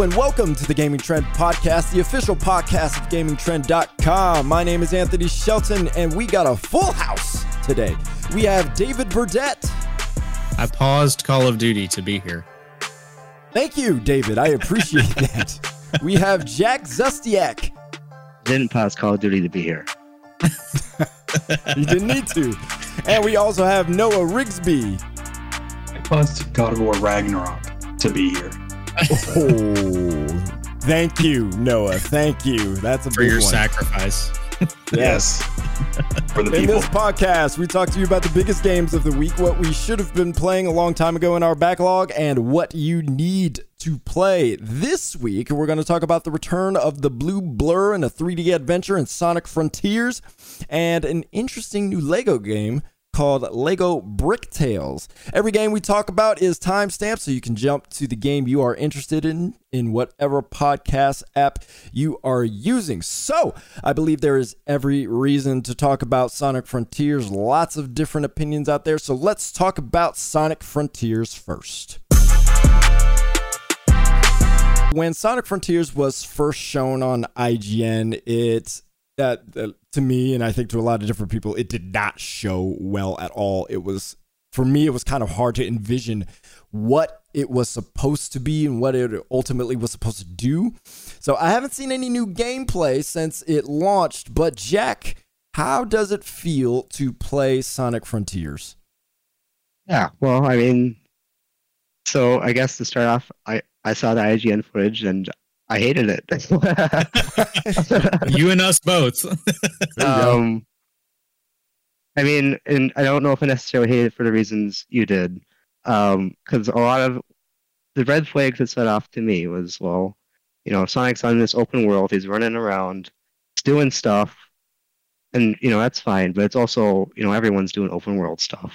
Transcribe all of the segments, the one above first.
and welcome to the Gaming Trend Podcast, the official podcast of GamingTrend.com. My name is Anthony Shelton, and we got a full house today. We have David Burdett. I paused Call of Duty to be here. Thank you, David. I appreciate that. We have Jack Zustiak. Didn't pause Call of Duty to be here. you didn't need to. And we also have Noah Rigsby. I paused God of War Ragnarok to be here. Oh, thank you, Noah. Thank you. That's a for big your one. sacrifice. Yes. For the In this podcast, we talk to you about the biggest games of the week, what we should have been playing a long time ago in our backlog, and what you need to play. This week, we're going to talk about the return of the Blue Blur and a 3D adventure in Sonic Frontiers, and an interesting new Lego game called Lego Bricktales. Every game we talk about is timestamped, so you can jump to the game you are interested in in whatever podcast app you are using. So, I believe there is every reason to talk about Sonic Frontiers. Lots of different opinions out there. So, let's talk about Sonic Frontiers first. When Sonic Frontiers was first shown on IGN, it that uh, to me and I think to a lot of different people, it did not show well at all. It was for me, it was kind of hard to envision what it was supposed to be and what it ultimately was supposed to do. So I haven't seen any new gameplay since it launched. But Jack, how does it feel to play Sonic Frontiers? Yeah, well, I mean, so I guess to start off, I, I saw the IGN footage and I hated it. you and us both. um, I mean, and I don't know if I necessarily hated it for the reasons you did, because a lot of the red flags that set off to me was, well, you know, Sonic's on this open world, he's running around, he's doing stuff, and you know that's fine, but it's also, you know, everyone's doing open world stuff.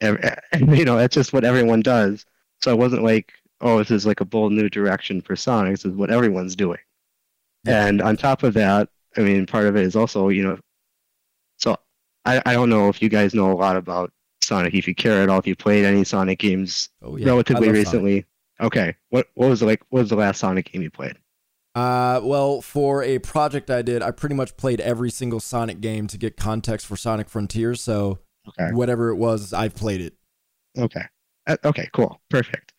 Every, you know, that's just what everyone does. So it wasn't like, oh, this is like a bold new direction for Sonic. This is what everyone's doing. And on top of that, I mean, part of it is also, you know, so I, I don't know if you guys know a lot about Sonic, if you care at all, if you played any Sonic games Oh yeah, relatively I love Sonic. recently. Okay, what what was the, like? What was the last Sonic game you played? Uh, well, for a project I did, I pretty much played every single Sonic game to get context for Sonic Frontiers. So Okay, whatever it was, I've played it. okay, Uh, okay, cool, perfect.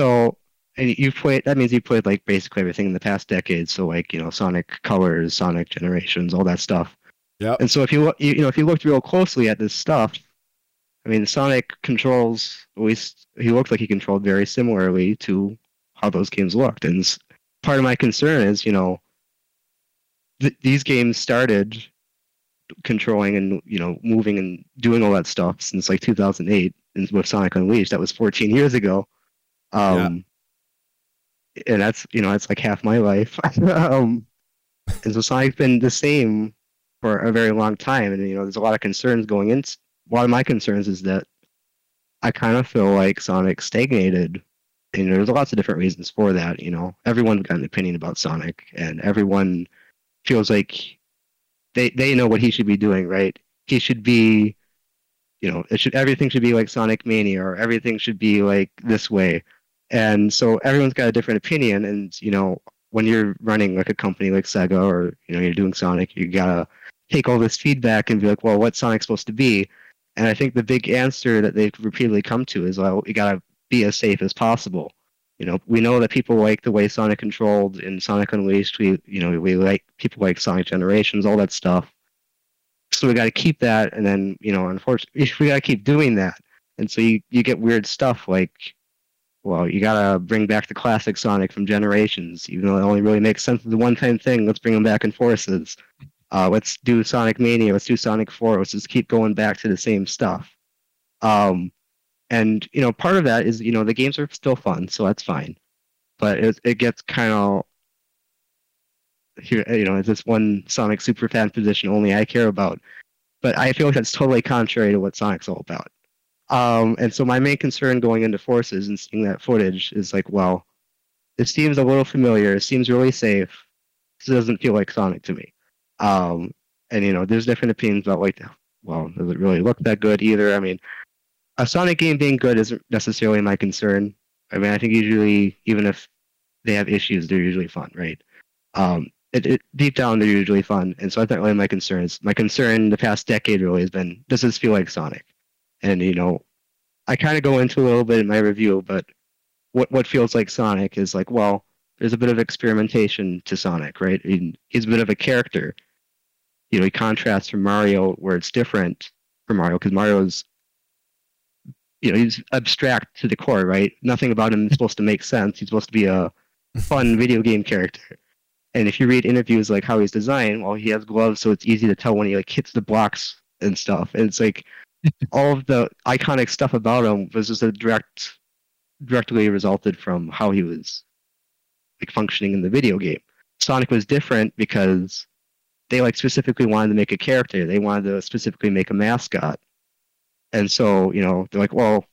So and you played. That means you played like basically everything in the past decade. So like you know, Sonic Colors, Sonic Generations, all that stuff. yeah And so if you look, you, you know, if you looked real closely at this stuff, I mean, Sonic controls. At least he looked like he controlled very similarly to how those games looked. And part of my concern is, you know, th- these games started controlling and you know moving and doing all that stuff since like 2008 and with Sonic Unleashed. That was 14 years ago. Um, and that's you know that's like half my life. um, and so Sonic's been the same for a very long time, and you know there's a lot of concerns going in. Lot of my concerns is that I kind of feel like Sonic stagnated. And there's lots of different reasons for that. You know, everyone's got an opinion about Sonic, and everyone feels like they they know what he should be doing. Right? He should be, you know, it should everything should be like Sonic Mania, or everything should be like this way. And so everyone's got a different opinion, and you know, when you're running like a company like Sega, or you know, you're doing Sonic, you gotta take all this feedback and be like, well, what's Sonic supposed to be? And I think the big answer that they've repeatedly come to is, well, you gotta be as safe as possible. You know, we know that people like the way Sonic controlled in Sonic Unleashed. We, you know, we like people like Sonic Generations, all that stuff. So we got to keep that, and then you know, unfortunately, we got to keep doing that. And so you you get weird stuff like, well, you got to bring back the classic Sonic from Generations, even though it only really makes sense as a one-time thing. Let's bring them back in forces. Uh, let's do Sonic Mania. Let's do Sonic 4. Let's just keep going back to the same stuff. Um, and you know, part of that is you know the games are still fun, so that's fine. But it it gets kind of here, you know, it's this one Sonic super fan position only I care about. But I feel like that's totally contrary to what Sonic's all about. Um, and so my main concern going into Forces and seeing that footage is like, well, it seems a little familiar. It seems really safe. This doesn't feel like Sonic to me. Um, and you know, there's different opinions about like, well, does it really look that good either? I mean, a Sonic game being good isn't necessarily my concern. I mean, I think usually, even if they have issues, they're usually fun, right? Um, it, it, deep down, they're usually fun, and so that's not really my concerns. My concern the past decade really has been: does this feel like Sonic? And you know, I kind of go into a little bit in my review, but what what feels like Sonic is like, well, there's a bit of experimentation to Sonic, right? He's a bit of a character. You know, he contrasts from Mario, where it's different from Mario because Mario's, you know, he's abstract to the core, right? Nothing about him is supposed to make sense. He's supposed to be a fun video game character. And if you read interviews like how he's designed, well, he has gloves, so it's easy to tell when he like hits the blocks and stuff. And it's like all of the iconic stuff about him was just a direct, directly resulted from how he was like functioning in the video game. Sonic was different because they like specifically wanted to make a character. They wanted to specifically make a mascot. And so, you know, they're like, well,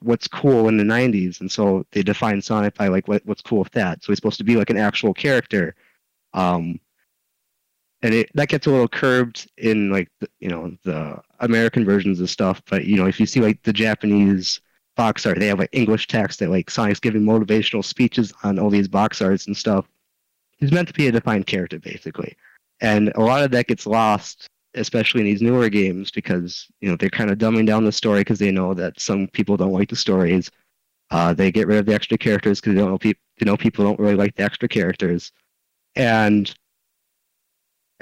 what's cool in the 90s? And so they defined Sonic by like what, what's cool with that. So he's supposed to be like an actual character. Um, and it, that gets a little curbed in like the, you know the American versions of stuff. But you know, if you see like the Japanese box art. They have like English text that like Sonic's giving motivational speeches on all these box arts and stuff. He's meant to be a defined character basically, and a lot of that gets lost, especially in these newer games because you know they're kind of dumbing down the story because they know that some people don't like the stories. Uh, they get rid of the extra characters because they don't know people. They know people don't really like the extra characters, and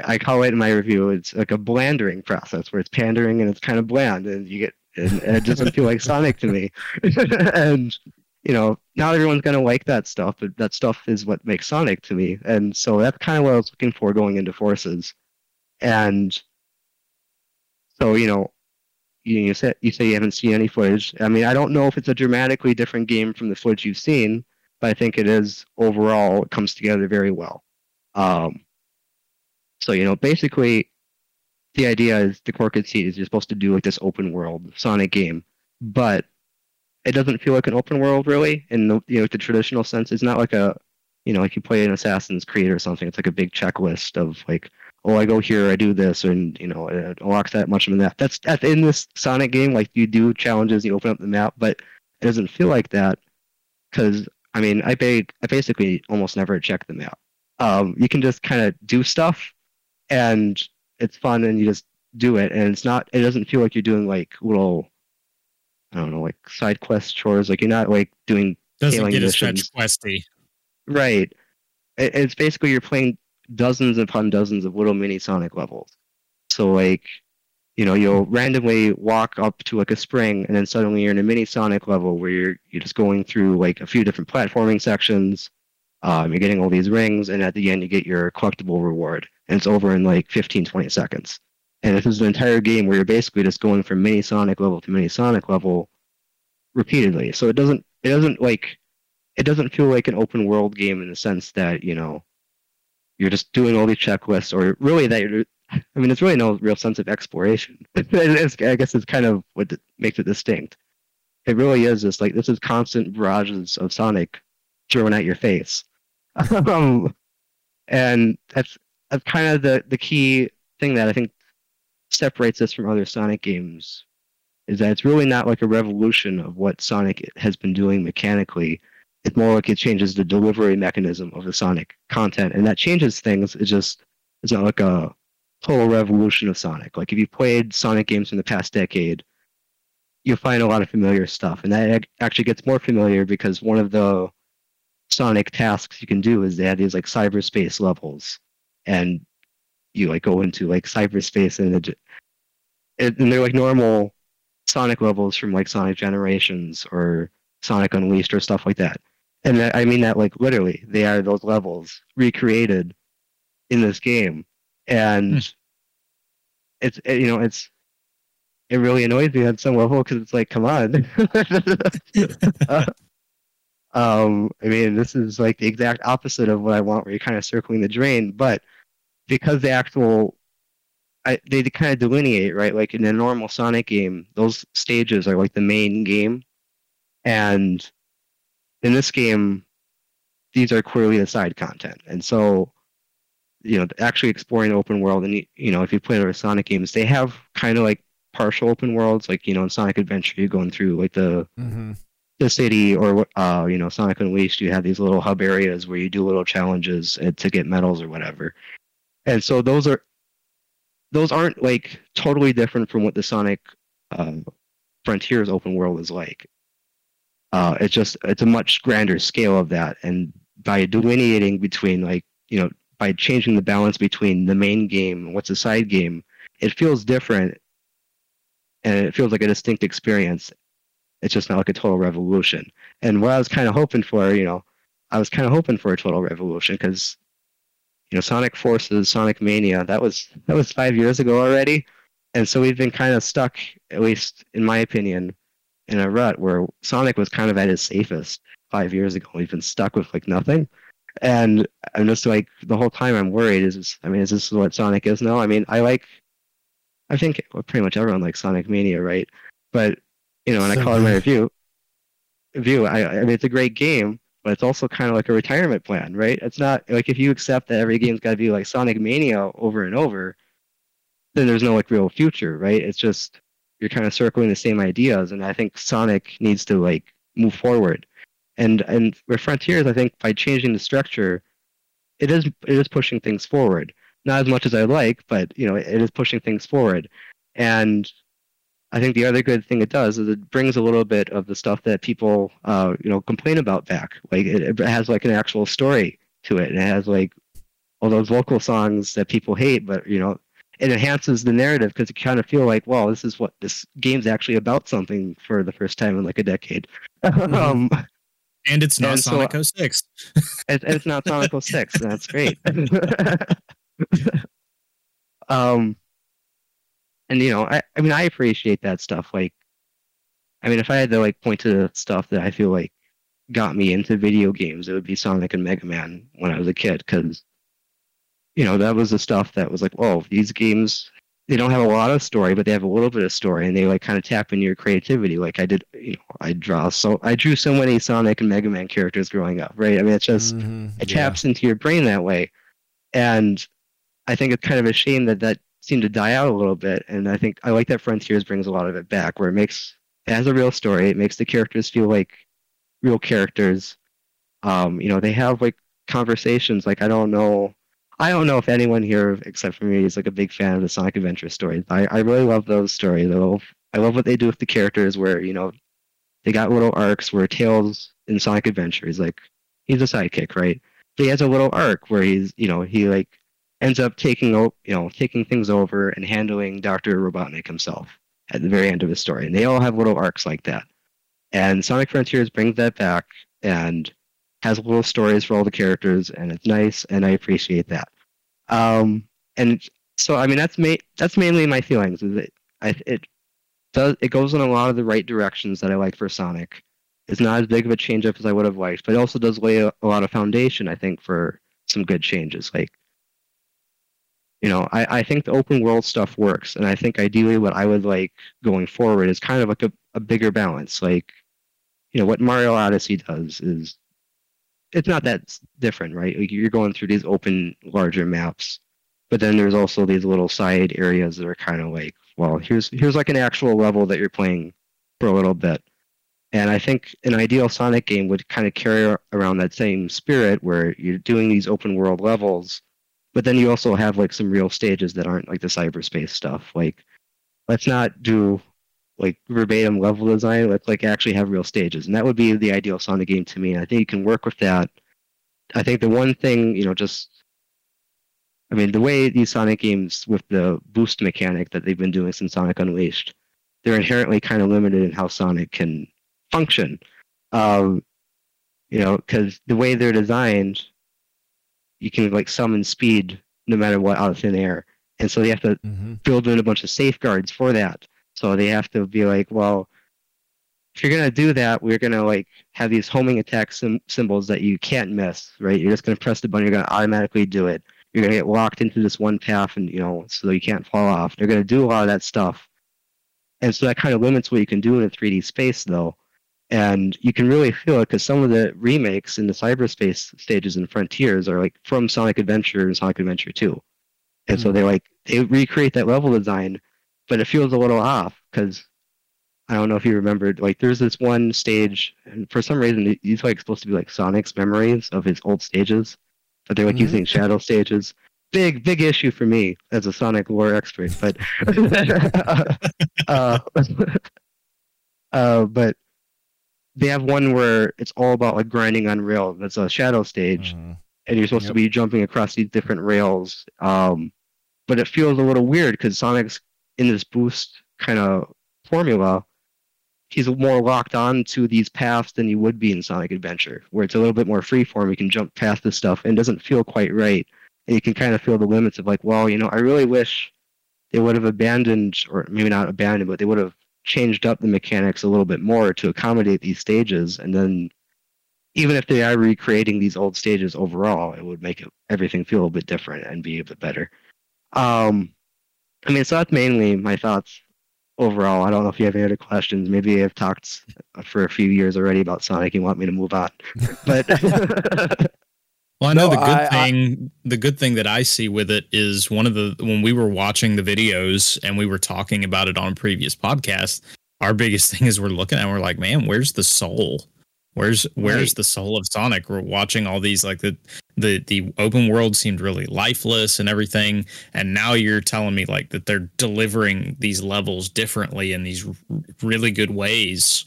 I call it in my review. It's like a blandering process where it's pandering and it's kind of bland, and you get and, and it doesn't feel like Sonic to me. and you know, not everyone's gonna like that stuff, but that stuff is what makes Sonic to me. And so that's kind of what I was looking for going into Forces. And so you know, you, you said you say you haven't seen any footage. I mean, I don't know if it's a dramatically different game from the footage you've seen, but I think it is overall. It comes together very well. Um, so you know, basically, the idea is the core conceit is you're supposed to do like this open world Sonic game, but it doesn't feel like an open world really in the you know the traditional sense. It's not like a you know like you play an Assassin's Creed or something. It's like a big checklist of like oh I go here I do this and you know it unlocks that much of that. That's that's in this Sonic game like you do challenges you open up the map, but it doesn't feel like that because I mean I beg I basically almost never check the map. Um, you can just kind of do stuff and it's fun and you just do it and it's not it doesn't feel like you're doing like little I don't know, like side quest chores. Like you're not like doing doesn't get as fetch questy. Right. It, it's basically you're playing dozens upon dozens of little mini Sonic levels. So like, you know, you'll randomly walk up to like a spring and then suddenly you're in a mini Sonic level where you're you're just going through like a few different platforming sections. Um, you're getting all these rings and at the end you get your collectible reward and it's over in like 15, 20 seconds. And this is an entire game where you're basically just going from mini Sonic level to mini Sonic level repeatedly. So it doesn't it doesn't like it doesn't feel like an open world game in the sense that, you know, you're just doing all these checklists or really that you're I mean, it's really no real sense of exploration. I guess it's kind of what makes it distinct. It really is just like this is constant barrages of Sonic thrown at your face. Um, and that's that's kind of the, the key thing that I think separates us from other Sonic games is that it's really not like a revolution of what Sonic has been doing mechanically. It's more like it changes the delivery mechanism of the Sonic content, and that changes things. It's just it's not like a total revolution of Sonic. Like if you played Sonic games in the past decade, you'll find a lot of familiar stuff, and that actually gets more familiar because one of the Sonic tasks you can do is they have these like cyberspace levels and you like go into like cyberspace and, it, and they're like normal Sonic levels from like Sonic Generations or Sonic Unleashed or stuff like that. And I mean that like literally, they are those levels recreated in this game, and mm. it's it, you know it's it really annoys me on some level because it's like, come on. uh, um, I mean, this is like the exact opposite of what I want, where you're kind of circling the drain, but because the actual I, they kind of delineate right like in a normal sonic game those stages are like the main game and in this game these are clearly the side content and so you know actually exploring the open world and you know if you play other sonic games they have kind of like partial open worlds like you know in sonic adventure you're going through like the mm-hmm. The city or uh, you know Sonic Unleashed, you have these little hub areas where you do little challenges to get medals or whatever. And so those are those aren't like totally different from what the Sonic uh, Frontiers open world is like. Uh, it's just it's a much grander scale of that, and by delineating between like you know by changing the balance between the main game and what's a side game, it feels different, and it feels like a distinct experience. It's just not like a total revolution. And what I was kind of hoping for, you know, I was kind of hoping for a total revolution because you know Sonic Forces, Sonic Mania, that was that was five years ago already, and so we've been kind of stuck, at least in my opinion, in a rut where Sonic was kind of at his safest five years ago. We've been stuck with like nothing. And I'm just like the whole time I'm worried is this, I mean, is this what Sonic is now? I mean, I like I think pretty much everyone likes Sonic Mania, right? But you know, and so I call it my review view, I, I mean it's a great game, but it's also kind of like a retirement plan, right? It's not like if you accept that every game's got to be like Sonic Mania over and over, then there's no like real future, right? It's just you're kind of circling the same ideas, and I think Sonic needs to like move forward. And and with Frontiers, I think by changing the structure, it is it is pushing things forward. Not as much as I like, but you know, it is pushing things forward. And I think the other good thing it does is it brings a little bit of the stuff that people, uh, you know, complain about back. Like it, it has like an actual story to it. And it has like all those local songs that people hate, but you know, it enhances the narrative because you kind of feel like, well, this is what this game's actually about something for the first time in like a decade. Mm-hmm. um, and it's not and Sonic so, 06. it, it's not Sonic 06. That's great. um, and you know, I, I mean, I appreciate that stuff. Like, I mean, if I had to like point to the stuff that I feel like got me into video games, it would be Sonic and Mega Man when I was a kid, because you know that was the stuff that was like, oh, these games they don't have a lot of story, but they have a little bit of story, and they like kind of tap into your creativity. Like I did, you know, I draw so I drew so many Sonic and Mega Man characters growing up, right? I mean, it's just mm-hmm, it taps yeah. into your brain that way, and I think it's kind of a shame that that seemed to die out a little bit. And I think I like that Frontiers brings a lot of it back, where it makes has a real story. It makes the characters feel like real characters. Um, you know, they have like conversations. Like I don't know, I don't know if anyone here except for me is like a big fan of the Sonic Adventure stories. I I really love those stories. Though I love what they do with the characters, where you know they got little arcs where Tails in Sonic Adventure is like he's a sidekick, right? But he has a little arc where he's you know he like ends up taking you know taking things over and handling Doctor Robotnik himself at the very end of his story. And they all have little arcs like that. And Sonic Frontiers brings that back and has little stories for all the characters, and it's nice, and I appreciate that. Um, and so, I mean, that's ma- that's mainly my feelings. Is it, I, it does it goes in a lot of the right directions that I like for Sonic. It's not as big of a change up as I would have liked, but it also does lay a, a lot of foundation, I think, for some good changes. Like you know, I, I think the open world stuff works. And I think ideally what I would like going forward is kind of like a, a bigger balance. Like, you know, what Mario Odyssey does is it's not that different, right? Like you're going through these open, larger maps, but then there's also these little side areas that are kind of like, well, here's here's like an actual level that you're playing for a little bit. And I think an ideal Sonic game would kind of carry around that same spirit where you're doing these open world levels, but then you also have like some real stages that aren't like the cyberspace stuff. Like, let's not do like verbatim level design. Let's like actually have real stages, and that would be the ideal Sonic game to me. And I think you can work with that. I think the one thing you know, just I mean, the way these Sonic games with the boost mechanic that they've been doing since Sonic Unleashed, they're inherently kind of limited in how Sonic can function. Um, you know, because the way they're designed, you can like summon speed no matter what out of thin air. And so they have to mm-hmm. build in a bunch of safeguards for that. So they have to be like, well, if you're gonna do that, we're gonna like have these homing attack sim- symbols that you can't miss, right? You're just gonna press the button, you're gonna automatically do it. You're gonna get locked into this one path, and you know, so you can't fall off. They're gonna do a lot of that stuff, and so that kind of limits what you can do in a 3D space, though and you can really feel it because some of the remakes in the cyberspace stages and frontiers are like from Sonic Adventure and Sonic Adventure 2. And mm so they like they recreate that level design, but it feels a little off because I don't know if you remembered, like there's this one stage, and for some reason these are like supposed to be like Sonic's memories of his old stages, but they're like mm-hmm. using shadow stages. Big big issue for me as a Sonic lore expert, but uh, uh, but they have one where it's all about like grinding on rails. That's a shadow stage, mm-hmm. and you're supposed yep. to be jumping across these different rails. Um, but it feels a little weird because Sonic's in this boost kind of formula he's more locked on to these paths than you would be in Sonic Adventure, where it's a little bit more freeform. You can jump past this stuff and it doesn't feel quite right. And you can kind of feel the limits of like, well, you know, I really wish they would have abandoned, or maybe not abandoned, but they would have changed up the mechanics a little bit more to accommodate these stages. And then, even if they are recreating these old stages overall, it would make it, everything feel a bit different and be a bit better. Um, I mean, so that's mainly my thoughts overall. I don't know if you have any other questions. Maybe I've talked for a few years already about Sonic and want me to move on. But well, I know no, the good I, thing. I, the good thing that I see with it is one of the when we were watching the videos and we were talking about it on previous podcasts. Our biggest thing is we're looking at we're like, man, where's the soul? Where's where's right. the soul of Sonic? We're watching all these like the the the open world seemed really lifeless and everything, and now you're telling me like that they're delivering these levels differently in these really good ways.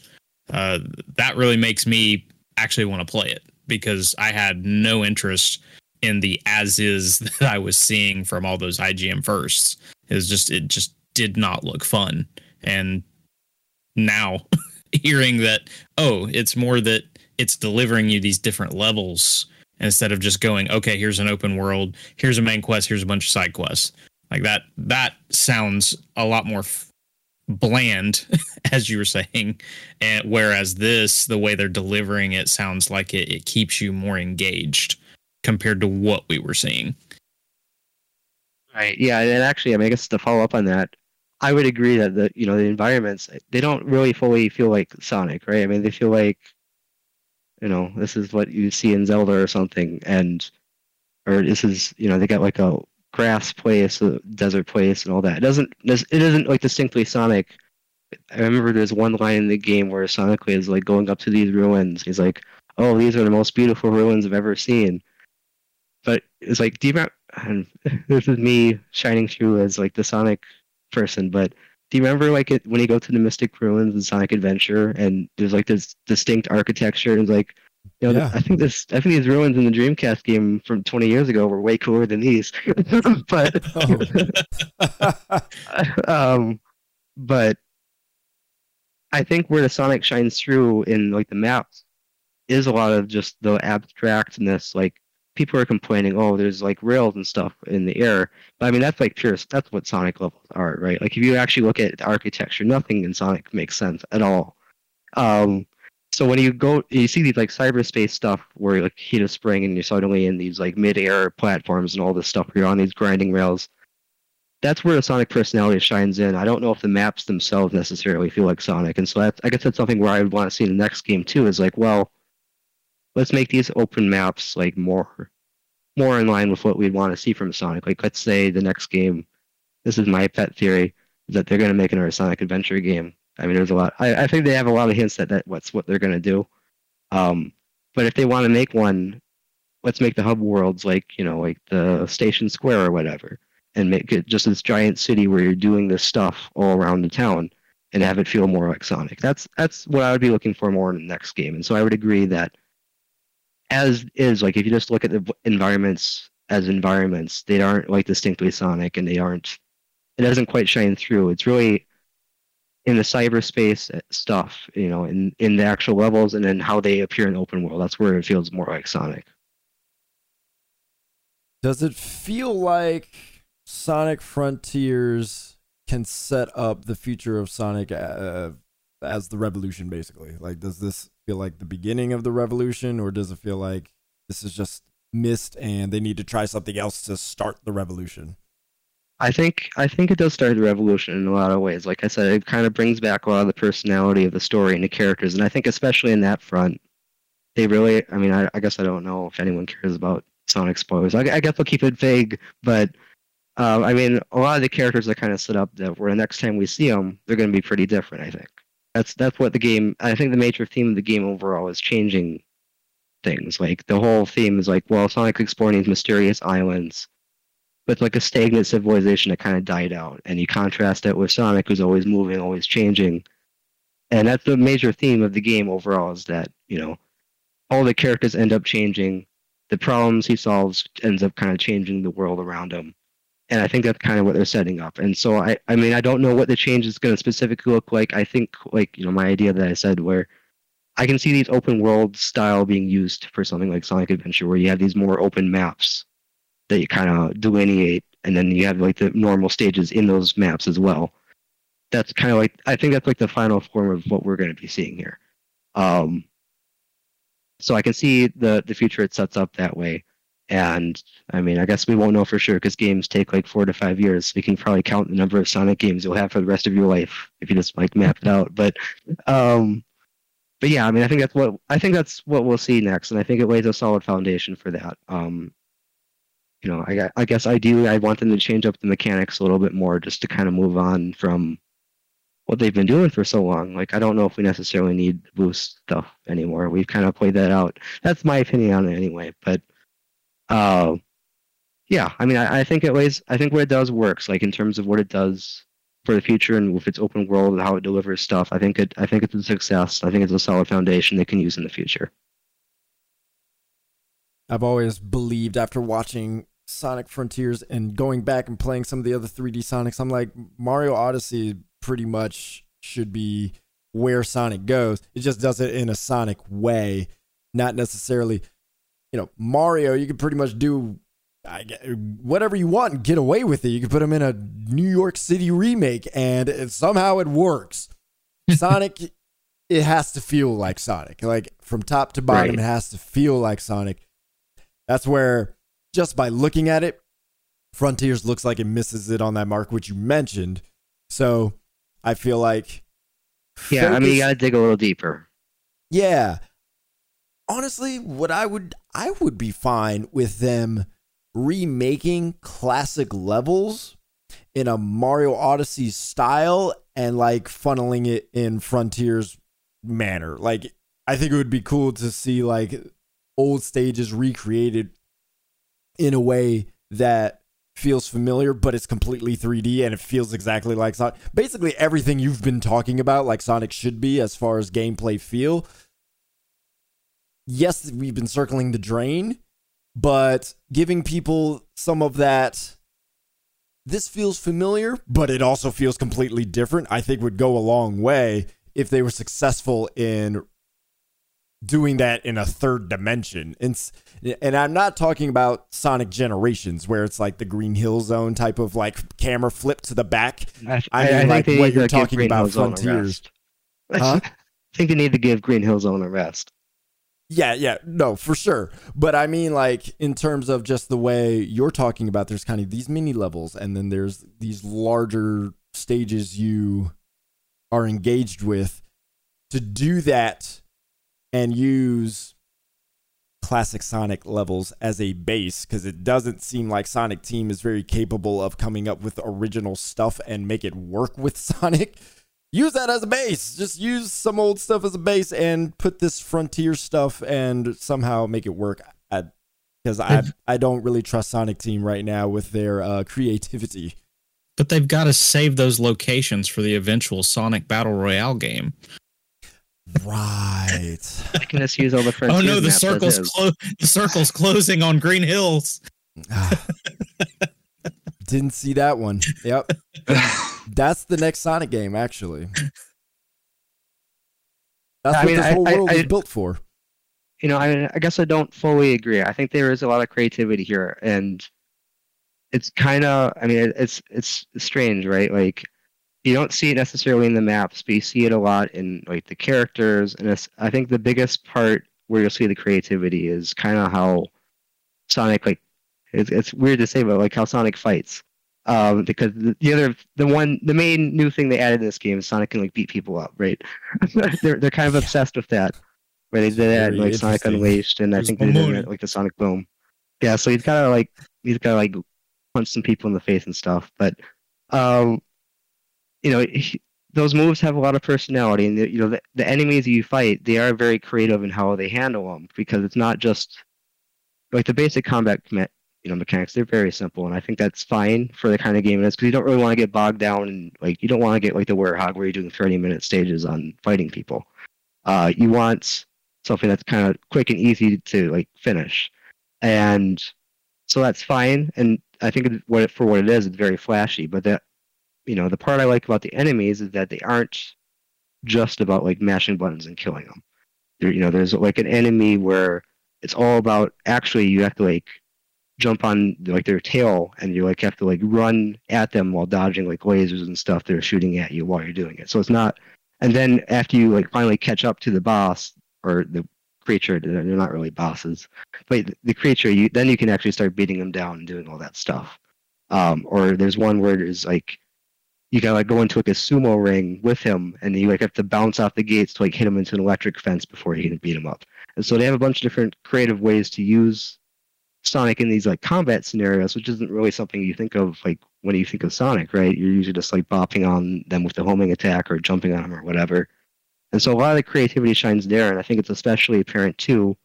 Uh, that really makes me actually want to play it because I had no interest in the as is that I was seeing from all those IGN firsts. It was just it just did not look fun, and now hearing that oh it's more that it's delivering you these different levels instead of just going okay here's an open world here's a main quest here's a bunch of side quests like that that sounds a lot more bland as you were saying and whereas this the way they're delivering it sounds like it, it keeps you more engaged compared to what we were seeing right yeah and actually i mean i guess to follow up on that I would agree that the you know the environments they don't really fully feel like Sonic, right? I mean, they feel like you know this is what you see in Zelda or something, and or this is you know they got like a grass place, a desert place, and all that. It doesn't it isn't like distinctly Sonic. I remember there's one line in the game where Sonic is like going up to these ruins. He's like, "Oh, these are the most beautiful ruins I've ever seen." But it's like, do you remember? And this is me shining through as like the Sonic person, but do you remember like it, when you go to the Mystic Ruins in Sonic Adventure and there's like this distinct architecture and like you know, yeah. I think this I think these ruins in the Dreamcast game from 20 years ago were way cooler than these. but um but I think where the Sonic shines through in like the maps is a lot of just the abstractness like people are complaining, oh, there's like rails and stuff in the air. But I mean, that's like pure, that's what Sonic levels are, right? Like if you actually look at the architecture, nothing in Sonic makes sense at all. Um, so when you go, you see these like cyberspace stuff where like heat a spring and you're suddenly in these like mid-air platforms and all this stuff. You're on these grinding rails. That's where Sonic personality shines in. I don't know if the maps themselves necessarily feel like Sonic, and so that's, I guess that's something where I would want to see in the next game too. Is like, well, let's make these open maps like more more in line with what we'd want to see from Sonic. Like let's say the next game, this is my pet theory, that they're gonna make another Sonic Adventure game. I mean there's a lot I, I think they have a lot of hints that, that what's what they're gonna do. Um, but if they want to make one, let's make the hub worlds like, you know, like the station square or whatever. And make it just this giant city where you're doing this stuff all around the town and have it feel more like Sonic. That's that's what I would be looking for more in the next game. And so I would agree that as is like if you just look at the environments as environments, they aren't like distinctly Sonic, and they aren't. It doesn't quite shine through. It's really in the cyberspace stuff, you know, in in the actual levels, and then how they appear in the open world. That's where it feels more like Sonic. Does it feel like Sonic Frontiers can set up the future of Sonic uh, as the revolution, basically? Like, does this feel like the beginning of the revolution, or does it feel like this is just missed and they need to try something else to start the revolution? I think I think it does start the revolution in a lot of ways. Like I said, it kind of brings back a lot of the personality of the story and the characters, and I think especially in that front, they really. I mean, I, I guess I don't know if anyone cares about Sonic spoilers. I, I guess I'll keep it vague, but um, I mean, a lot of the characters are kind of set up that where the next time we see them, they're going to be pretty different. I think. That's that's what the game. I think the major theme of the game overall is changing things. Like the whole theme is like, well, Sonic exploring these mysterious islands with like a stagnant civilization that kind of died out, and you contrast it with Sonic, who's always moving, always changing. And that's the major theme of the game overall is that you know all the characters end up changing. The problems he solves ends up kind of changing the world around him and I think that's kind of what they're setting up. And so I, I mean, I don't know what the change is going to specifically look like. I think like you know my idea that I said where I can see these open world style being used for something like Sonic Adventure, where you have these more open maps that you kind of delineate, and then you have like the normal stages in those maps as well. That's kind of like I think that's like the final form of what we're going to be seeing here. Um, so I can see the the future it sets up that way. And I mean, I guess we won't know for sure because games take like four to five years. We can probably count the number of Sonic games you'll have for the rest of your life if you just like map it out. But, um, but yeah, I mean, I think that's what I think that's what we'll see next, and I think it lays a solid foundation for that. Um, you know, I, I guess ideally I want them to change up the mechanics a little bit more just to kind of move on from what they've been doing for so long. Like, I don't know if we necessarily need boost stuff anymore. We've kind of played that out. That's my opinion on it anyway. But uh, yeah, I mean, I, I think it ways. I think what it does works. Like in terms of what it does for the future and with its open world and how it delivers stuff. I think it. I think it's a success. I think it's a solid foundation they can use in the future. I've always believed after watching Sonic Frontiers and going back and playing some of the other 3D Sonics, I'm like Mario Odyssey pretty much should be where Sonic goes. It just does it in a Sonic way, not necessarily you know, Mario, you can pretty much do whatever you want and get away with it. You can put him in a New York City remake and it, somehow it works. Sonic, it has to feel like Sonic. Like from top to bottom, right. it has to feel like Sonic. That's where just by looking at it, Frontiers looks like it misses it on that mark, which you mentioned. So I feel like. Yeah, focus, I mean, you gotta dig a little deeper. Yeah honestly, what I would I would be fine with them remaking classic levels in a Mario Odyssey style and like funneling it in Frontiers manner. Like I think it would be cool to see like old stages recreated in a way that feels familiar, but it's completely 3D and it feels exactly like Sonic. Basically, everything you've been talking about, like Sonic should be as far as gameplay feel, yes, we've been circling the drain, but giving people some of that. This feels familiar, but it also feels completely different. I think would go a long way if they were successful in doing that in a third dimension. And, and I'm not talking about Sonic Generations where it's like the Green Hill Zone type of like camera flip to the back. I, I mean, I like what you're talking about, Frontiers. Huh? I think they need to give Green Hill Zone a rest. Yeah, yeah, no, for sure. But I mean, like, in terms of just the way you're talking about, there's kind of these mini levels, and then there's these larger stages you are engaged with. To do that and use classic Sonic levels as a base, because it doesn't seem like Sonic Team is very capable of coming up with original stuff and make it work with Sonic use that as a base. Just use some old stuff as a base and put this frontier stuff and somehow make it work. Because I I don't really trust Sonic Team right now with their uh, creativity. But they've got to save those locations for the eventual Sonic Battle Royale game. Right. I can just use all the frontier. Oh no, the circle's clo- the circle's closing on Green Hills. Ah. Didn't see that one. Yep. That's the next Sonic game, actually. That's I what mean, this whole I, world I, is built for. You know, I, I guess I don't fully agree. I think there is a lot of creativity here, and it's kind of. I mean, it's it's strange, right? Like you don't see it necessarily in the maps, but you see it a lot in like the characters, and it's. I think the biggest part where you'll see the creativity is kind of how Sonic like it's, it's weird to say, but like how Sonic fights. Um, because the, the, other, the one, the main new thing they added in this game is Sonic can like beat people up, right? they're they're kind of obsessed with that. Where they did that like Sonic Unleashed, and There's I think they did it, like the Sonic Boom. Yeah, so he's gotta like he's gotta like punch some people in the face and stuff. But um, you know, those moves have a lot of personality, and the, you know the, the enemies you fight, they are very creative in how they handle them because it's not just like the basic combat you know mechanics. They're very simple, and I think that's fine for the kind of game it is because you don't really want to get bogged down and like you don't want to get like the Werehog where you're doing 30 minute stages on fighting people. Uh, you want something that's kind of quick and easy to like finish, and so that's fine. And I think what for what it is, it's very flashy. But that you know the part I like about the enemies is that they aren't just about like mashing buttons and killing them. There, you know, there's like an enemy where it's all about actually you have to like jump on like their tail and you like have to like run at them while dodging like lasers and stuff they're shooting at you while you're doing it. So it's not and then after you like finally catch up to the boss or the creature they're not really bosses but the creature you then you can actually start beating them down and doing all that stuff um, or there's one where there's like you gotta like go into like a sumo ring with him and you like have to bounce off the gates to like hit him into an electric fence before you can beat him up and so they have a bunch of different creative ways to use Sonic in these like combat scenarios, which isn't really something you think of like when you think of Sonic, right? You're usually just like bopping on them with the homing attack or jumping on them or whatever. And so a lot of the creativity shines there, and I think it's especially apparent too.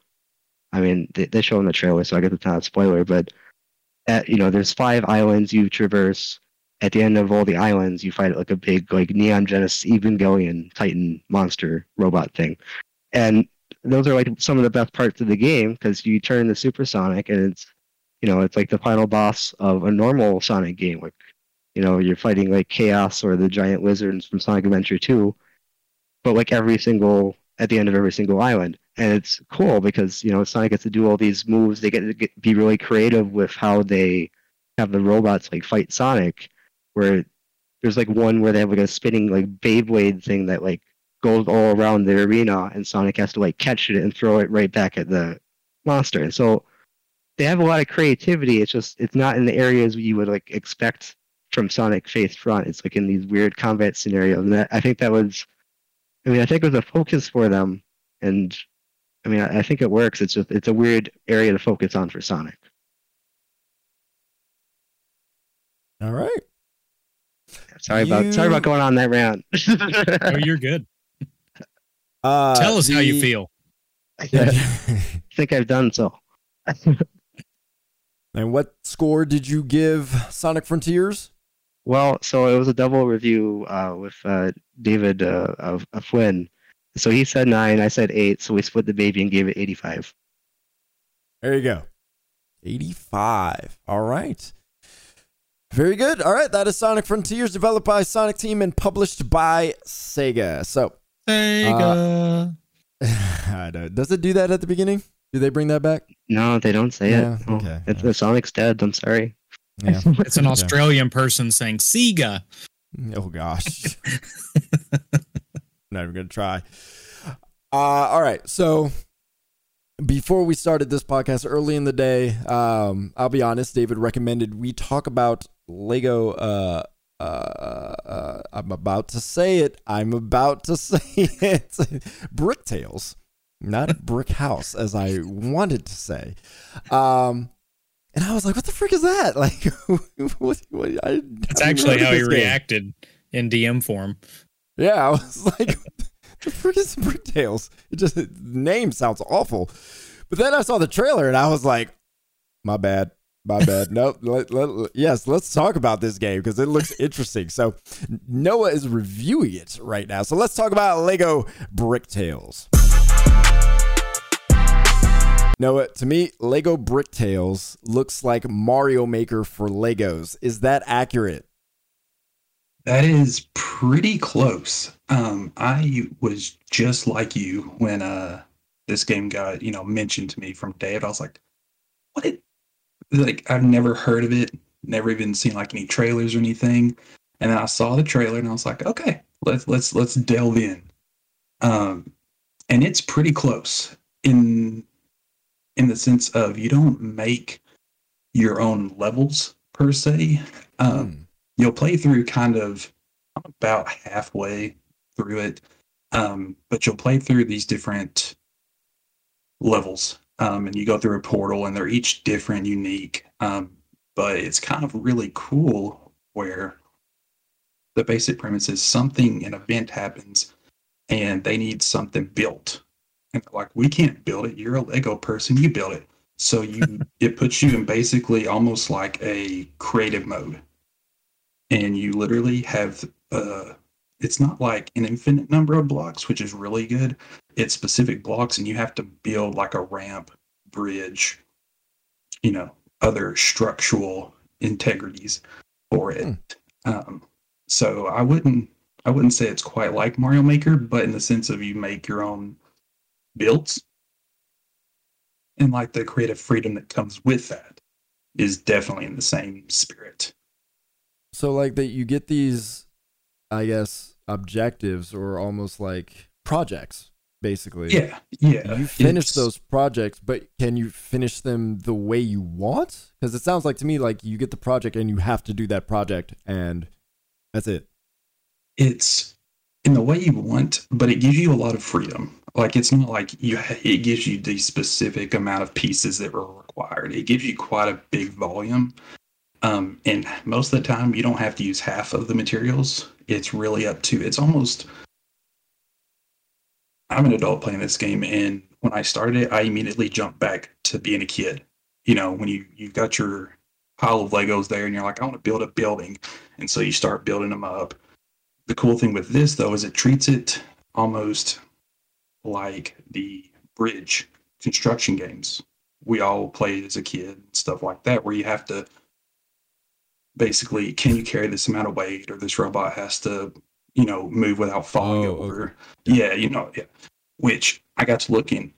I mean, they, they show in the trailer, so I guess it's not a spoiler, but at, you know, there's five islands you traverse. At the end of all the islands, you fight like a big like Neon Genesis Evangelion Titan monster robot thing, and those are like some of the best parts of the game because you turn the Supersonic and it's you know it's like the final boss of a normal Sonic game. Like you know you're fighting like Chaos or the giant lizards from Sonic Adventure 2, but like every single at the end of every single island. And it's cool because you know Sonic gets to do all these moves. They get to get, be really creative with how they have the robots like fight Sonic. Where there's like one where they have like a spinning like Beyblade thing that like goes all around the arena, and Sonic has to like catch it and throw it right back at the monster. And so they have a lot of creativity. It's just it's not in the areas you would like expect from Sonic face front. It's like in these weird combat scenarios, and that, I think that was, I mean, I think it was a focus for them, and I mean, I, I think it works. It's just it's a weird area to focus on for Sonic. All right. Sorry you... about sorry about going on that rant. oh, you're good. Uh, Tell us the, how you feel. I think I've done so. and what score did you give Sonic Frontiers? Well, so it was a double review uh, with uh, David uh, of, of Flynn. So he said nine, I said eight. So we split the baby and gave it 85. There you go. 85. All right. Very good. All right. That is Sonic Frontiers, developed by Sonic Team and published by Sega. So Sega. Uh, I know. Does it do that at the beginning? Do they bring that back? No, they don't say yeah, it. Okay. It's, yeah. Sonic's dead. I'm sorry. Yeah. it's an Australian person saying Sega. Oh gosh. Not even gonna try. Uh, all right. So before we started this podcast early in the day, um, I'll be honest, David recommended we talk about Lego uh, uh, uh, I'm about to say it. I'm about to say it. brick Tales, not Brick House, as I wanted to say. Um, and I was like, "What the frick is that?" Like, what? what I, That's actually how he game. reacted in DM form. Yeah, I was like, "The frick is Bricktales?" It just the name sounds awful. But then I saw the trailer and I was like, "My bad." My bad. nope. Let, let, yes, let's talk about this game because it looks interesting. So, Noah is reviewing it right now. So, let's talk about Lego Bricktales. Noah, to me, Lego Bricktales looks like Mario Maker for Legos. Is that accurate? That is pretty close. Um, I was just like you when uh, this game got you know mentioned to me from Dave. I was like, "What? like I've never heard of it, never even seen like any trailers or anything. And then I saw the trailer and I was like, okay, let's let's let's delve in. Um, and it's pretty close in in the sense of you don't make your own levels per se. Um, mm. You'll play through kind of about halfway through it, um, but you'll play through these different levels um, and you go through a portal, and they're each different, unique. Um, but it's kind of really cool where the basic premise is something, an event happens, and they need something built. And like, we can't build it. You're a Lego person. You build it. So you, it puts you in basically almost like a creative mode, and you literally have. Uh, it's not like an infinite number of blocks, which is really good. It's specific blocks, and you have to build like a ramp, bridge, you know, other structural integrities for it. Hmm. Um, so I wouldn't I wouldn't say it's quite like Mario Maker, but in the sense of you make your own builds and like the creative freedom that comes with that is definitely in the same spirit. So like that you get these I guess objectives or almost like projects basically. Yeah, yeah. You finish those projects, but can you finish them the way you want? Because it sounds like to me like you get the project and you have to do that project, and that's it. It's in the way you want, but it gives you a lot of freedom. Like it's not like you. It gives you the specific amount of pieces that were required. It gives you quite a big volume. Um, and most of the time, you don't have to use half of the materials. It's really up to. It's almost I'm an adult playing this game, and when I started it, I immediately jumped back to being a kid. You know, when you you've got your pile of Legos there, and you're like, I want to build a building, and so you start building them up. The cool thing with this though is it treats it almost like the bridge construction games we all played as a kid, and stuff like that, where you have to basically, can you carry this amount of weight, or this robot has to you know, move without falling oh, over. Okay. Yeah, you know, yeah. Which I got to look in